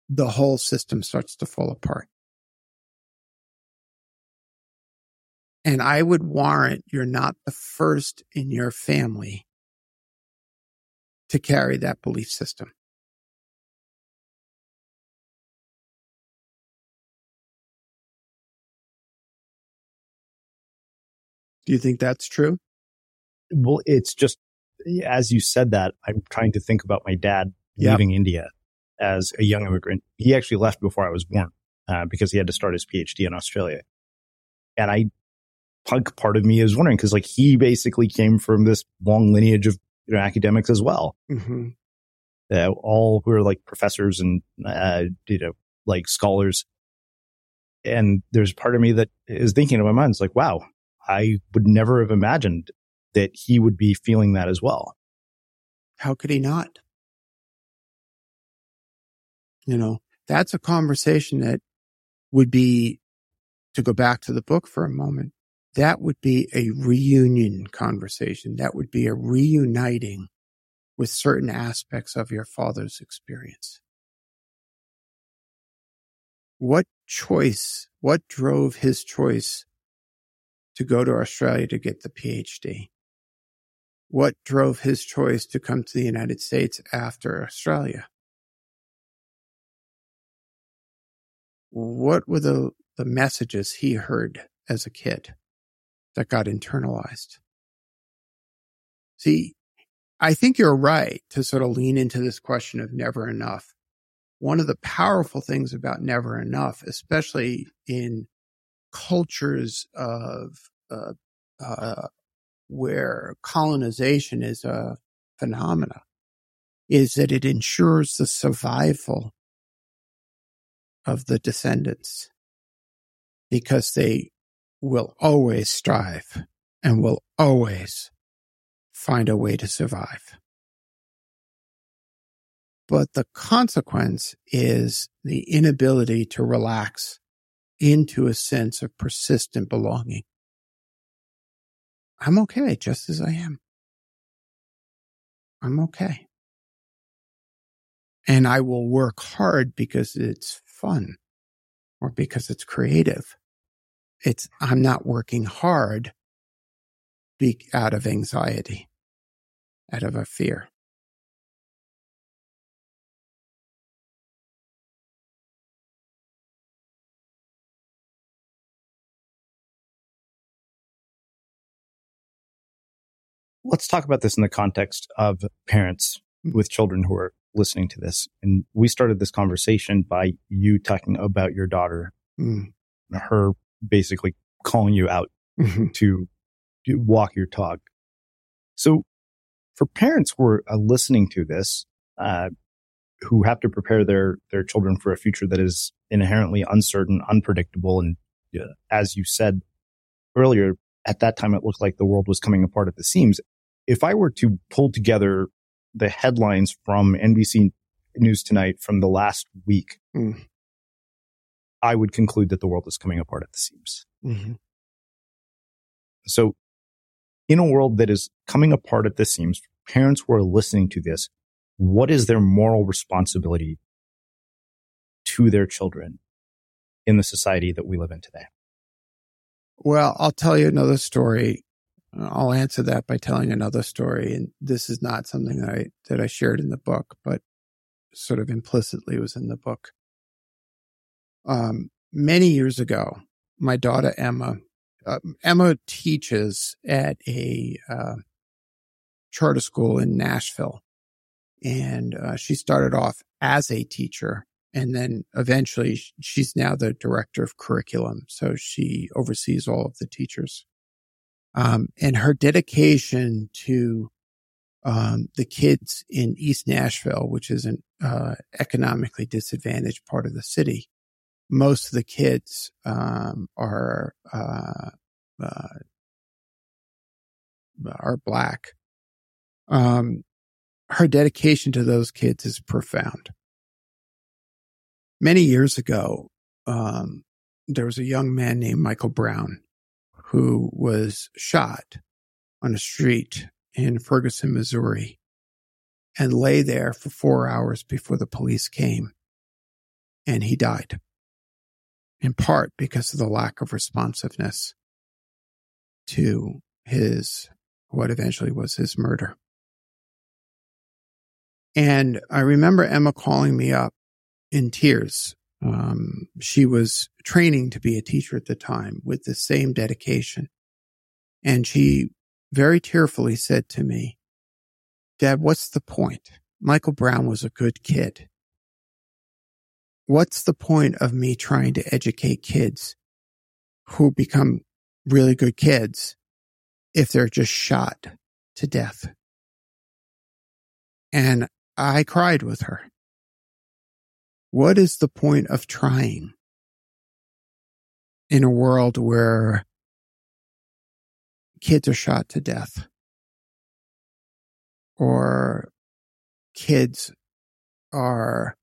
the whole system starts to fall apart. And I would warrant you're not the first in your family to carry that belief system. Do you think that's true? Well, it's just, as you said that, I'm trying to think about my dad Yep. leaving India as a young immigrant. He actually left before I was born uh, because he had to start his PhD in Australia. And I, punk part of me is wondering because like he basically came from this long lineage of you know, academics as well. Mm-hmm. Uh, all who are like professors and, uh, you know, like scholars. And there's part of me that is thinking in my mind, it's like, wow, I would never have imagined that he would be feeling that as well. How could he not? You know, that's a conversation that would be, to go back to the book for a moment, that would be a reunion conversation. That would be a reuniting with certain aspects of your father's experience. What choice, what drove his choice to go to Australia to get the PhD? What drove his choice to come to the United States after Australia? What were the, the messages he heard as a kid that got internalized? See, I think you're right to sort of lean into this question of never enough. One of the powerful things about never enough, especially in cultures of uh, uh, where colonization is a phenomena is that it ensures the survival of the descendants because they will always strive and will always find a way to survive. But the consequence is the inability to relax into a sense of persistent belonging. I'm okay just as I am. I'm okay. And I will work hard because it's fun or because it's creative. It's, I'm not working hard be, out of anxiety, out of a fear. let's talk about this in the context of parents with children who are listening to this. And we started this conversation by you talking about your daughter, mm. her basically calling you out mm-hmm. to, walk your talk. So for parents who are uh, listening to this, uh, who have to prepare their, their children for a future that is inherently uncertain, unpredictable. And uh, as you said earlier, at that time, it looked like the world was coming apart at the seams if I were to pull together the headlines from NBC News Tonight from the last week, mm. I would conclude that the world is coming apart at the seams. Mm-hmm. So, in a world that is coming apart at the seams, parents who are listening to this, what is their moral responsibility to their children in the society that we live in today? Well, I'll tell you another story I'll answer that by telling another story. And this is not something that I, that I shared in the book, but sort of implicitly was in the book. Um, many years ago, my daughter Emma, uh, Emma teaches at a, uh, charter school in Nashville. And, uh, she started off as a teacher and then eventually she's now the director of curriculum. So she oversees all of the teachers um, and her dedication to um, the kids in East Nashville, which is an uh, economically disadvantaged part of the city. Most of the kids um, are uh, uh, are black. Um, her dedication to those kids is profound. Many years ago, um, there was a young man named Michael Brown who was shot on a street in Ferguson, Missouri, and lay there for four hours before the police came. And he died, in part because of the lack of responsiveness to his, what eventually was his murder. And I remember Emma calling me up in tears um, she was training to be a teacher at the time with the same dedication. And she very tearfully said to me, Dad, what's the point? Michael Brown was a good kid. What's the point of me trying to educate kids who become really good kids if they're just shot to death? And I cried with her what is the point of trying in a world where kids are shot to death or kids are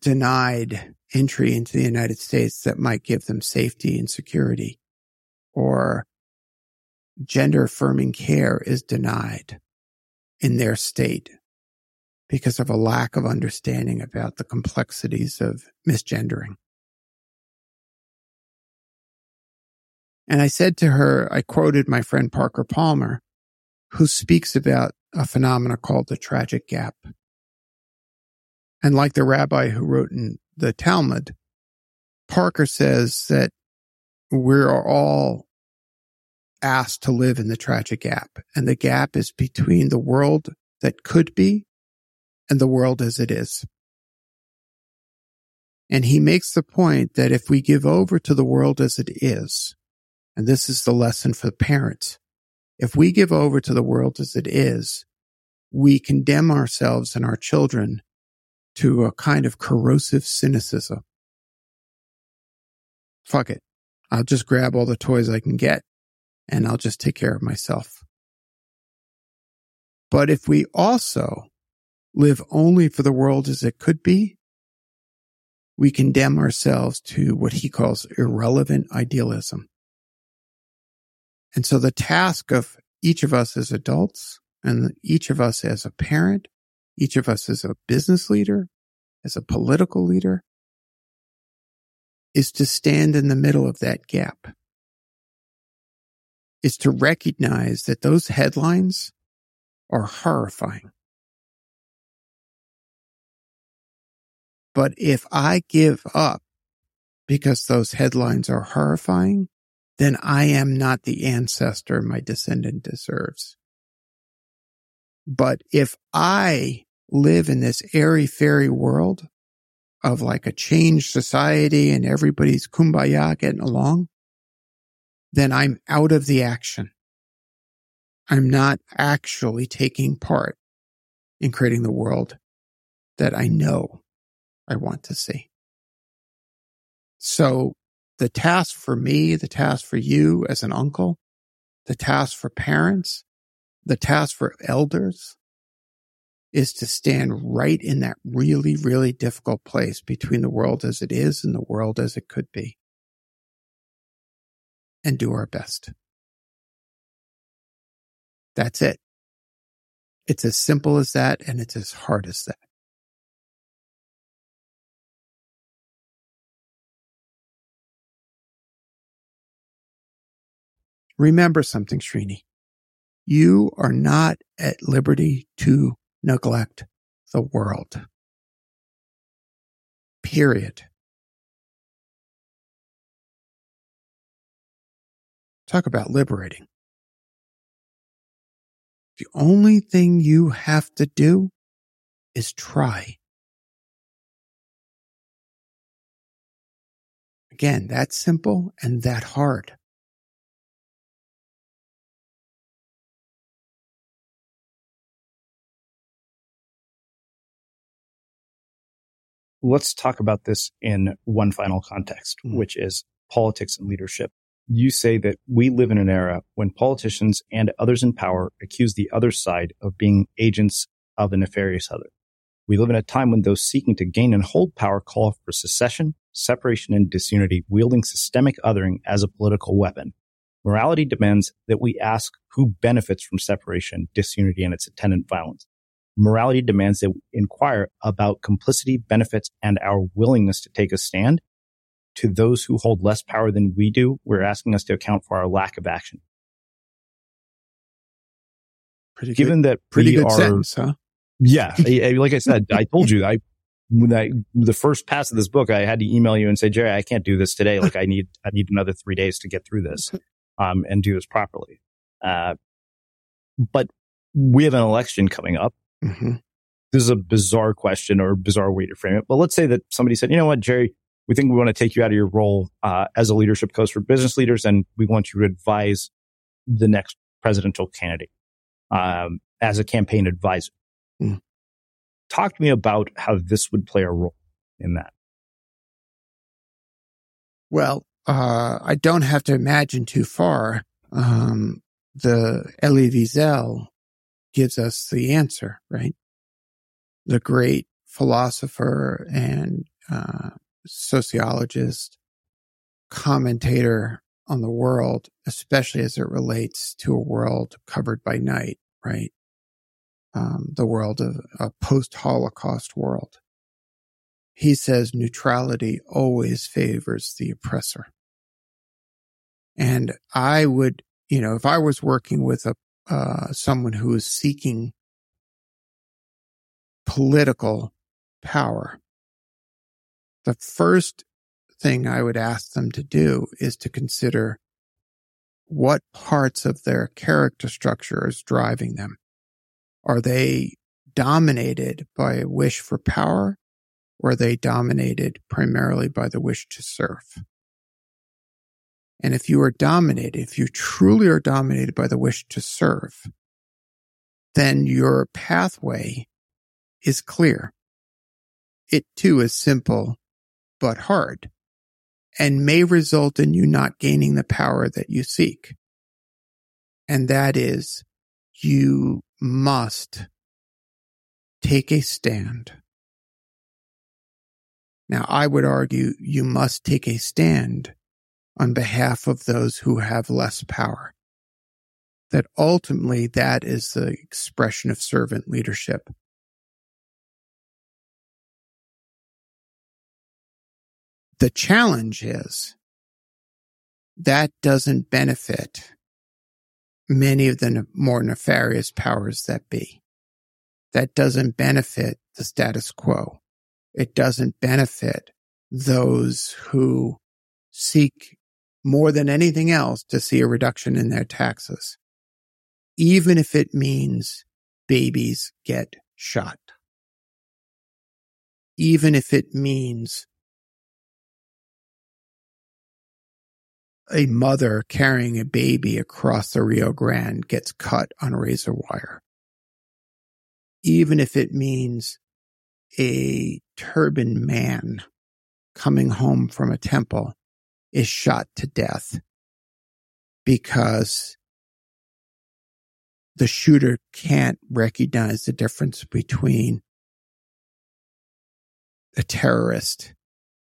denied entry into the United States that might give them safety and security or gender affirming care is denied in their state because of a lack of understanding about the complexities of misgendering. And I said to her, I quoted my friend Parker Palmer, who speaks about a phenomenon called the tragic gap. And like the rabbi who wrote in the Talmud, Parker says that we're all asked to live in the tragic gap. And the gap is between the world that could be and the world as it is. And he makes the point that if we give over to the world as it is, and this is the lesson for the parents, if we give over to the world as it is, we condemn ourselves and our children to a kind of corrosive cynicism. Fuck it. I'll just grab all the toys I can get and I'll just take care of myself. But if we also live only for the world as it could be, we condemn ourselves to what he calls irrelevant idealism. And so the task of each of us as adults and each of us as a parent, each of us as a business leader, as a political leader, is to stand in the middle of that gap. Is to recognize that those headlines are horrifying. But if I give up because those headlines are horrifying, then I am not the ancestor my descendant deserves. But if I live in this airy fairy world of like a changed society and everybody's kumbaya getting along, then I'm out of the action. I'm not actually taking part in creating the world that I know I want to see. So the task for me, the task for you as an uncle, the task for parents, the task for elders is to stand right in that really, really difficult place between the world as it is and the world as it could be and do our best. That's it. It's as simple as that and it's as hard as that. Remember something, Srini. You are not at liberty to neglect the world. Period. Talk about liberating. The only thing you have to do is try. Again, that simple and that hard. Let's talk about this in one final context, mm. which is politics and leadership. You say that we live in an era when politicians and others in power accuse the other side of being agents of a nefarious other. We live in a time when those seeking to gain and hold power call for secession, separation, and disunity, wielding systemic othering as a political weapon. Morality demands that we ask who benefits from separation, disunity, and its attendant violence morality demands that we inquire about complicity, benefits, and our willingness to take a stand. To those who hold less power than we do, we're asking us to account for our lack of action. Pretty Given good, that pretty good are, sentence, huh? Yeah, like I said, I told you I when I the first pass of this book, I had to email you and say, Jerry, I can't do this today. Like I need I need another three days to get through this, um, and do this properly. Uh, but we have an election coming up. Mm-hmm. This is a bizarre question or bizarre way to frame it. But let's say that somebody said, you know what, Jerry, we think we want to take you out of your role uh, as a leadership coach for business leaders, and we want you to advise the next presidential candidate um, as a campaign advisor. Mm. talk to me about how this would play a role in that. Well, uh, I don't have to imagine too far. Um, the Elie Wiesel gives us the answer, right? The great philosopher and uh, sociologist, commentator on the world, especially as it relates to a world covered by night, right? Um, the world of a post Holocaust world. He says neutrality always favors the oppressor. And I would, you know, if I was working with a, uh, someone who is seeking political power, the first thing I would ask them to do is to consider what parts of their character structure is driving them. Are they dominated by a wish for power or are they dominated primarily by the wish to serve? And if you are dominated, if you truly are dominated by the wish to serve, then your pathway is clear. It too is simple, but hard and may result in you not gaining the power that you seek. And that is you must take a stand. Now, I would argue you must take a stand on behalf of those who have less power. That ultimately that is the expression of servant leadership. The challenge is that doesn't benefit many of the more nefarious powers that be. That doesn't benefit the status quo. It doesn't benefit those who seek more than anything else to see a reduction in their taxes, even if it means babies get shot, even if it means a mother carrying a baby across the Rio Grande gets cut on razor wire. Even if it means a turban man coming home from a temple is shot to death because the shooter can't recognize the difference between a terrorist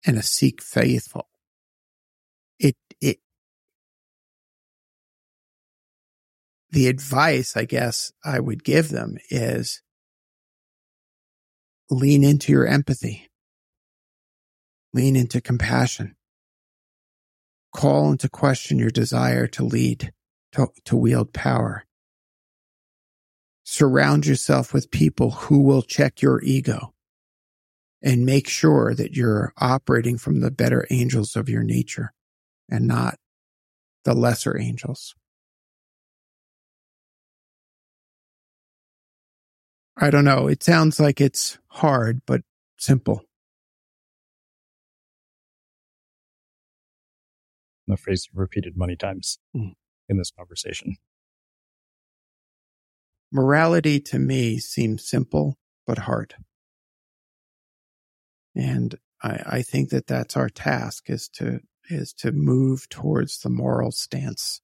and a Sikh faithful. It, it, the advice I guess I would give them is lean into your empathy, lean into compassion, call into question your desire to lead, to, to wield power. Surround yourself with people who will check your ego and make sure that you're operating from the better angels of your nature and not the lesser angels. I don't know. It sounds like it's hard, but simple. The phrase repeated many times mm. in this conversation. Morality to me seems simple, but hard. And I, I think that that's our task is to, is to move towards the moral stance.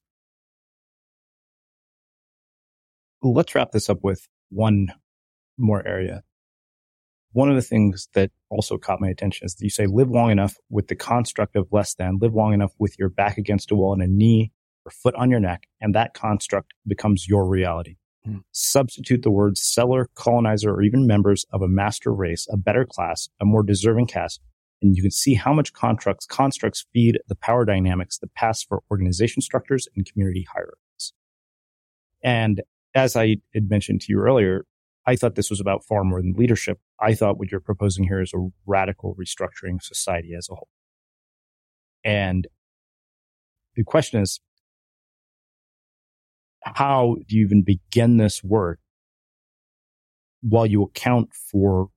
Let's wrap this up with one more area. One of the things that also caught my attention is that you say live long enough with the construct of less than, live long enough with your back against a wall and a knee or foot on your neck, and that construct becomes your reality. Hmm. Substitute the words seller, colonizer, or even members of a master race, a better class, a more deserving caste, and you can see how much constructs, constructs feed the power dynamics that pass for organization structures and community hierarchies. And as I had mentioned to you earlier, I thought this was about far more than leadership. I thought what you're proposing here is a radical restructuring of society as a whole. And the question is, how do you even begin this work while you account for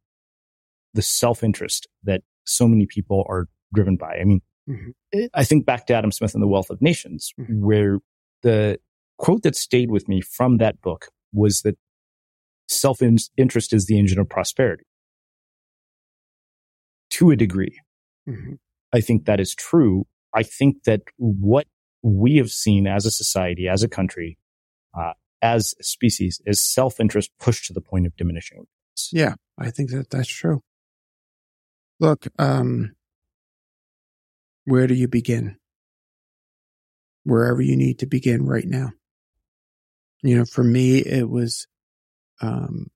the self-interest that so many people are driven by? I mean, mm-hmm. I think back to Adam Smith and the Wealth of Nations, mm-hmm. where the quote that stayed with me from that book was that self interest is the engine of prosperity. To a degree, Mm-hmm. I think that is true. I think that what we have seen as a society, as a country, uh, as a species is self interest pushed to the point of diminishing. Yeah, I think that that's true. Look, um, where do you begin? Wherever you need to begin right now. You know, for me, it was, um,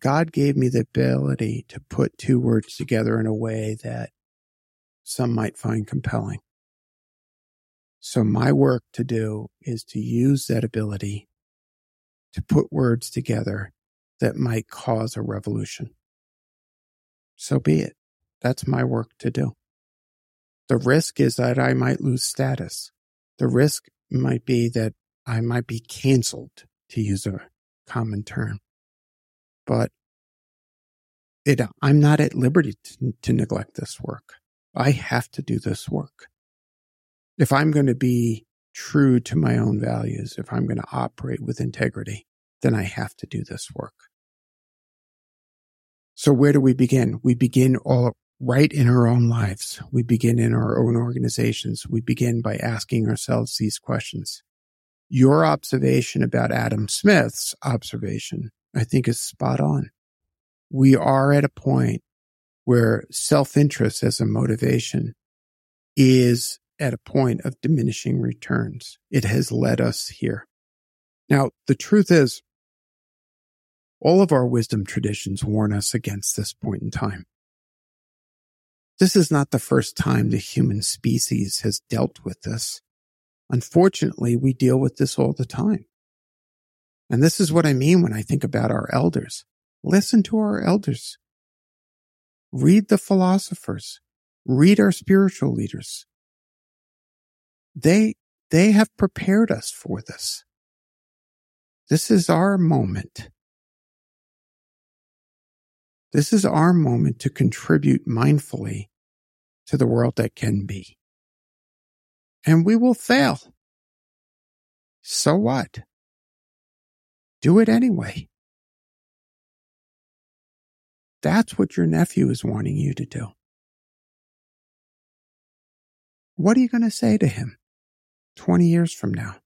God gave me the ability to put two words together in a way that some might find compelling. So my work to do is to use that ability to put words together that might cause a revolution. So be it. That's my work to do. The risk is that I might lose status. The risk might be that I might be canceled, to use a common term. But it, I'm not at liberty to, to neglect this work. I have to do this work. If I'm going to be true to my own values, if I'm going to operate with integrity, then I have to do this work. So where do we begin? We begin all right in our own lives. We begin in our own organizations. We begin by asking ourselves these questions. Your observation about Adam Smith's observation, I think is spot on. We are at a point where self-interest as a motivation is at a point of diminishing returns. It has led us here. Now, the truth is, all of our wisdom traditions warn us against this point in time. This is not the first time the human species has dealt with this. Unfortunately, we deal with this all the time. And this is what I mean when I think about our elders. Listen to our elders. Read the philosophers. Read our spiritual leaders. They, they have prepared us for this. This is our moment. This is our moment to contribute mindfully to the world that can be. And we will fail. So what? Do it anyway. That's what your nephew is wanting you to do. What are you going to say to him 20 years from now?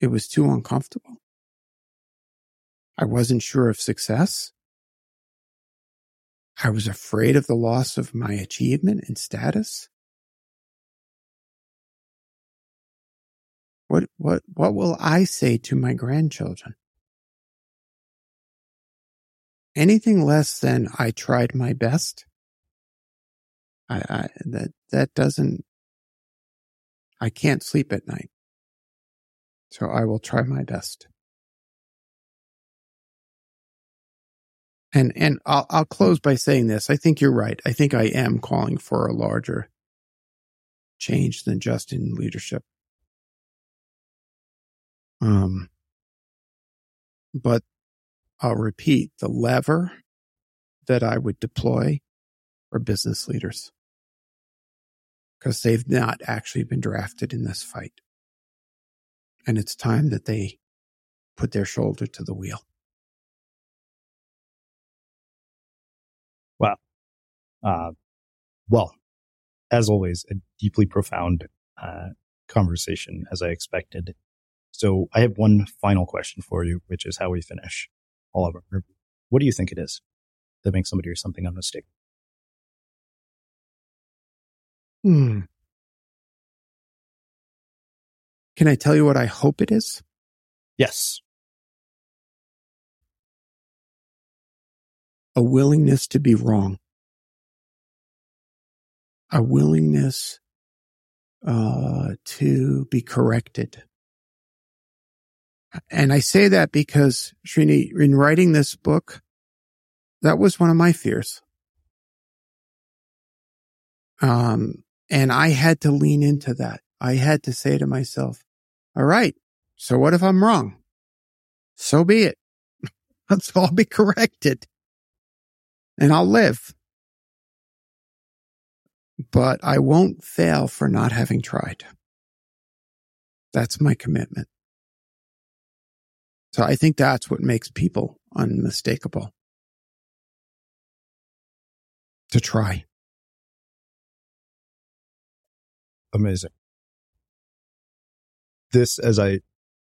It was too uncomfortable. I wasn't sure of success. I was afraid of the loss of my achievement and status. What, what, what will I say to my grandchildren? Anything less than I tried my best. I, I, that, that doesn't, I can't sleep at night. So I will try my best. And, and I'll, I'll close by saying this. I think you're right. I think I am calling for a larger change than just in leadership. Um, but I'll repeat the lever that I would deploy are business leaders because they've not actually been drafted in this fight. And it's time that they put their shoulder to the wheel. Wow. Uh, well, as always, a deeply profound uh, conversation, as I expected. So I have one final question for you, which is how we finish all of our. What do you think it is that makes somebody or something unmistakable? Hmm. Can I tell you what I hope it is? Yes. A willingness to be wrong. A willingness uh, to be corrected. And I say that because Srini, in writing this book, that was one of my fears. Um, and I had to lean into that. I had to say to myself, all right. So what if I'm wrong? So be it. Let's all be corrected and I'll live. But I won't fail for not having tried. That's my commitment. So I think that's what makes people unmistakable. To try. Amazing. This, as I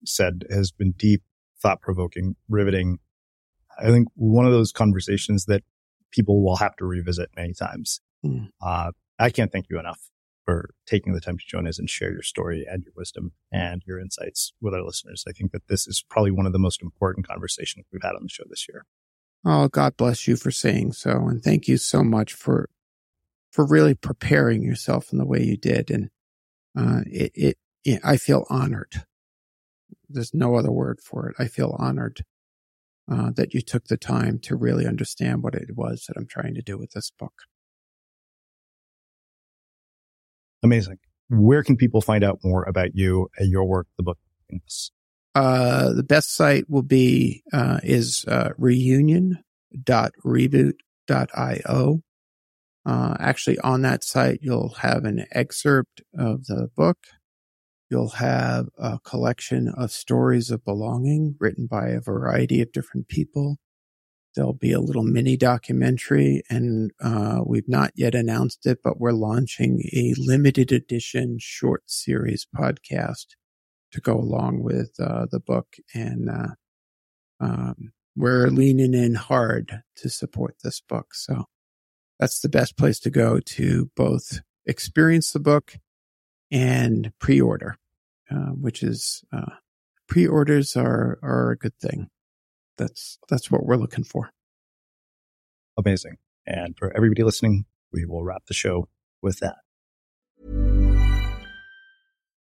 said, has been deep, thought provoking, riveting. I think one of those conversations that people will have to revisit many times. Mm. Uh, I can't thank you enough for taking the time to join us and share your story and your wisdom and your insights with our listeners. I think that this is probably one of the most important conversations we've had on the show this year. Oh, God bless you for saying so. And thank you so much for, for really preparing yourself in the way you did. And, uh, it, it, it I feel honored. There's no other word for it. I feel honored, uh, that you took the time to really understand what it was that I'm trying to do with this book. Amazing. Where can people find out more about you and your work, the book? Uh, the best site will be, uh, is, uh, reunion.reboot.io. Uh, actually on that site, you'll have an excerpt of the book. You'll have a collection of stories of belonging written by a variety of different people. There'll be a little mini documentary and, uh, we've not yet announced it, but we're launching a limited edition short series podcast to go along with, uh, the book. And, uh, um, we're leaning in hard to support this book. So that's the best place to go to both experience the book and pre-order, uh, which is, uh, pre-orders are, are a good thing that's that's what we're looking for. Amazing. And for everybody listening, we will wrap the show with that.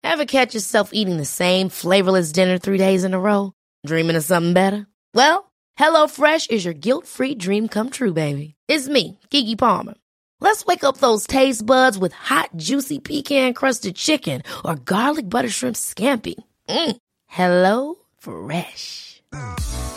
Ever catch yourself eating the same flavorless dinner three days in a row? Dreaming of something better? Well, HelloFresh is your guilt-free dream come true, baby. It's me, Keke Palmer. Let's wake up those taste buds with hot, juicy pecan crusted chicken or garlic butter shrimp scampi. Mm. Hello Fresh.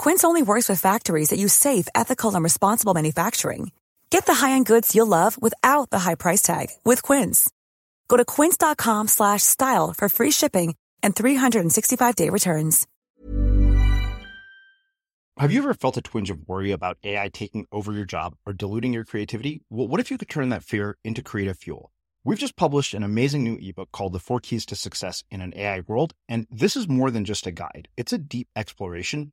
Quince only works with factories that use safe, ethical, and responsible manufacturing. Get the high-end goods you'll love without the high price tag with Quince. Go to quince.com/style for free shipping and 365-day returns. Have you ever felt a twinge of worry about AI taking over your job or diluting your creativity? Well, what if you could turn that fear into creative fuel? We've just published an amazing new ebook called The Four Keys to Success in an AI World, and this is more than just a guide. It's a deep exploration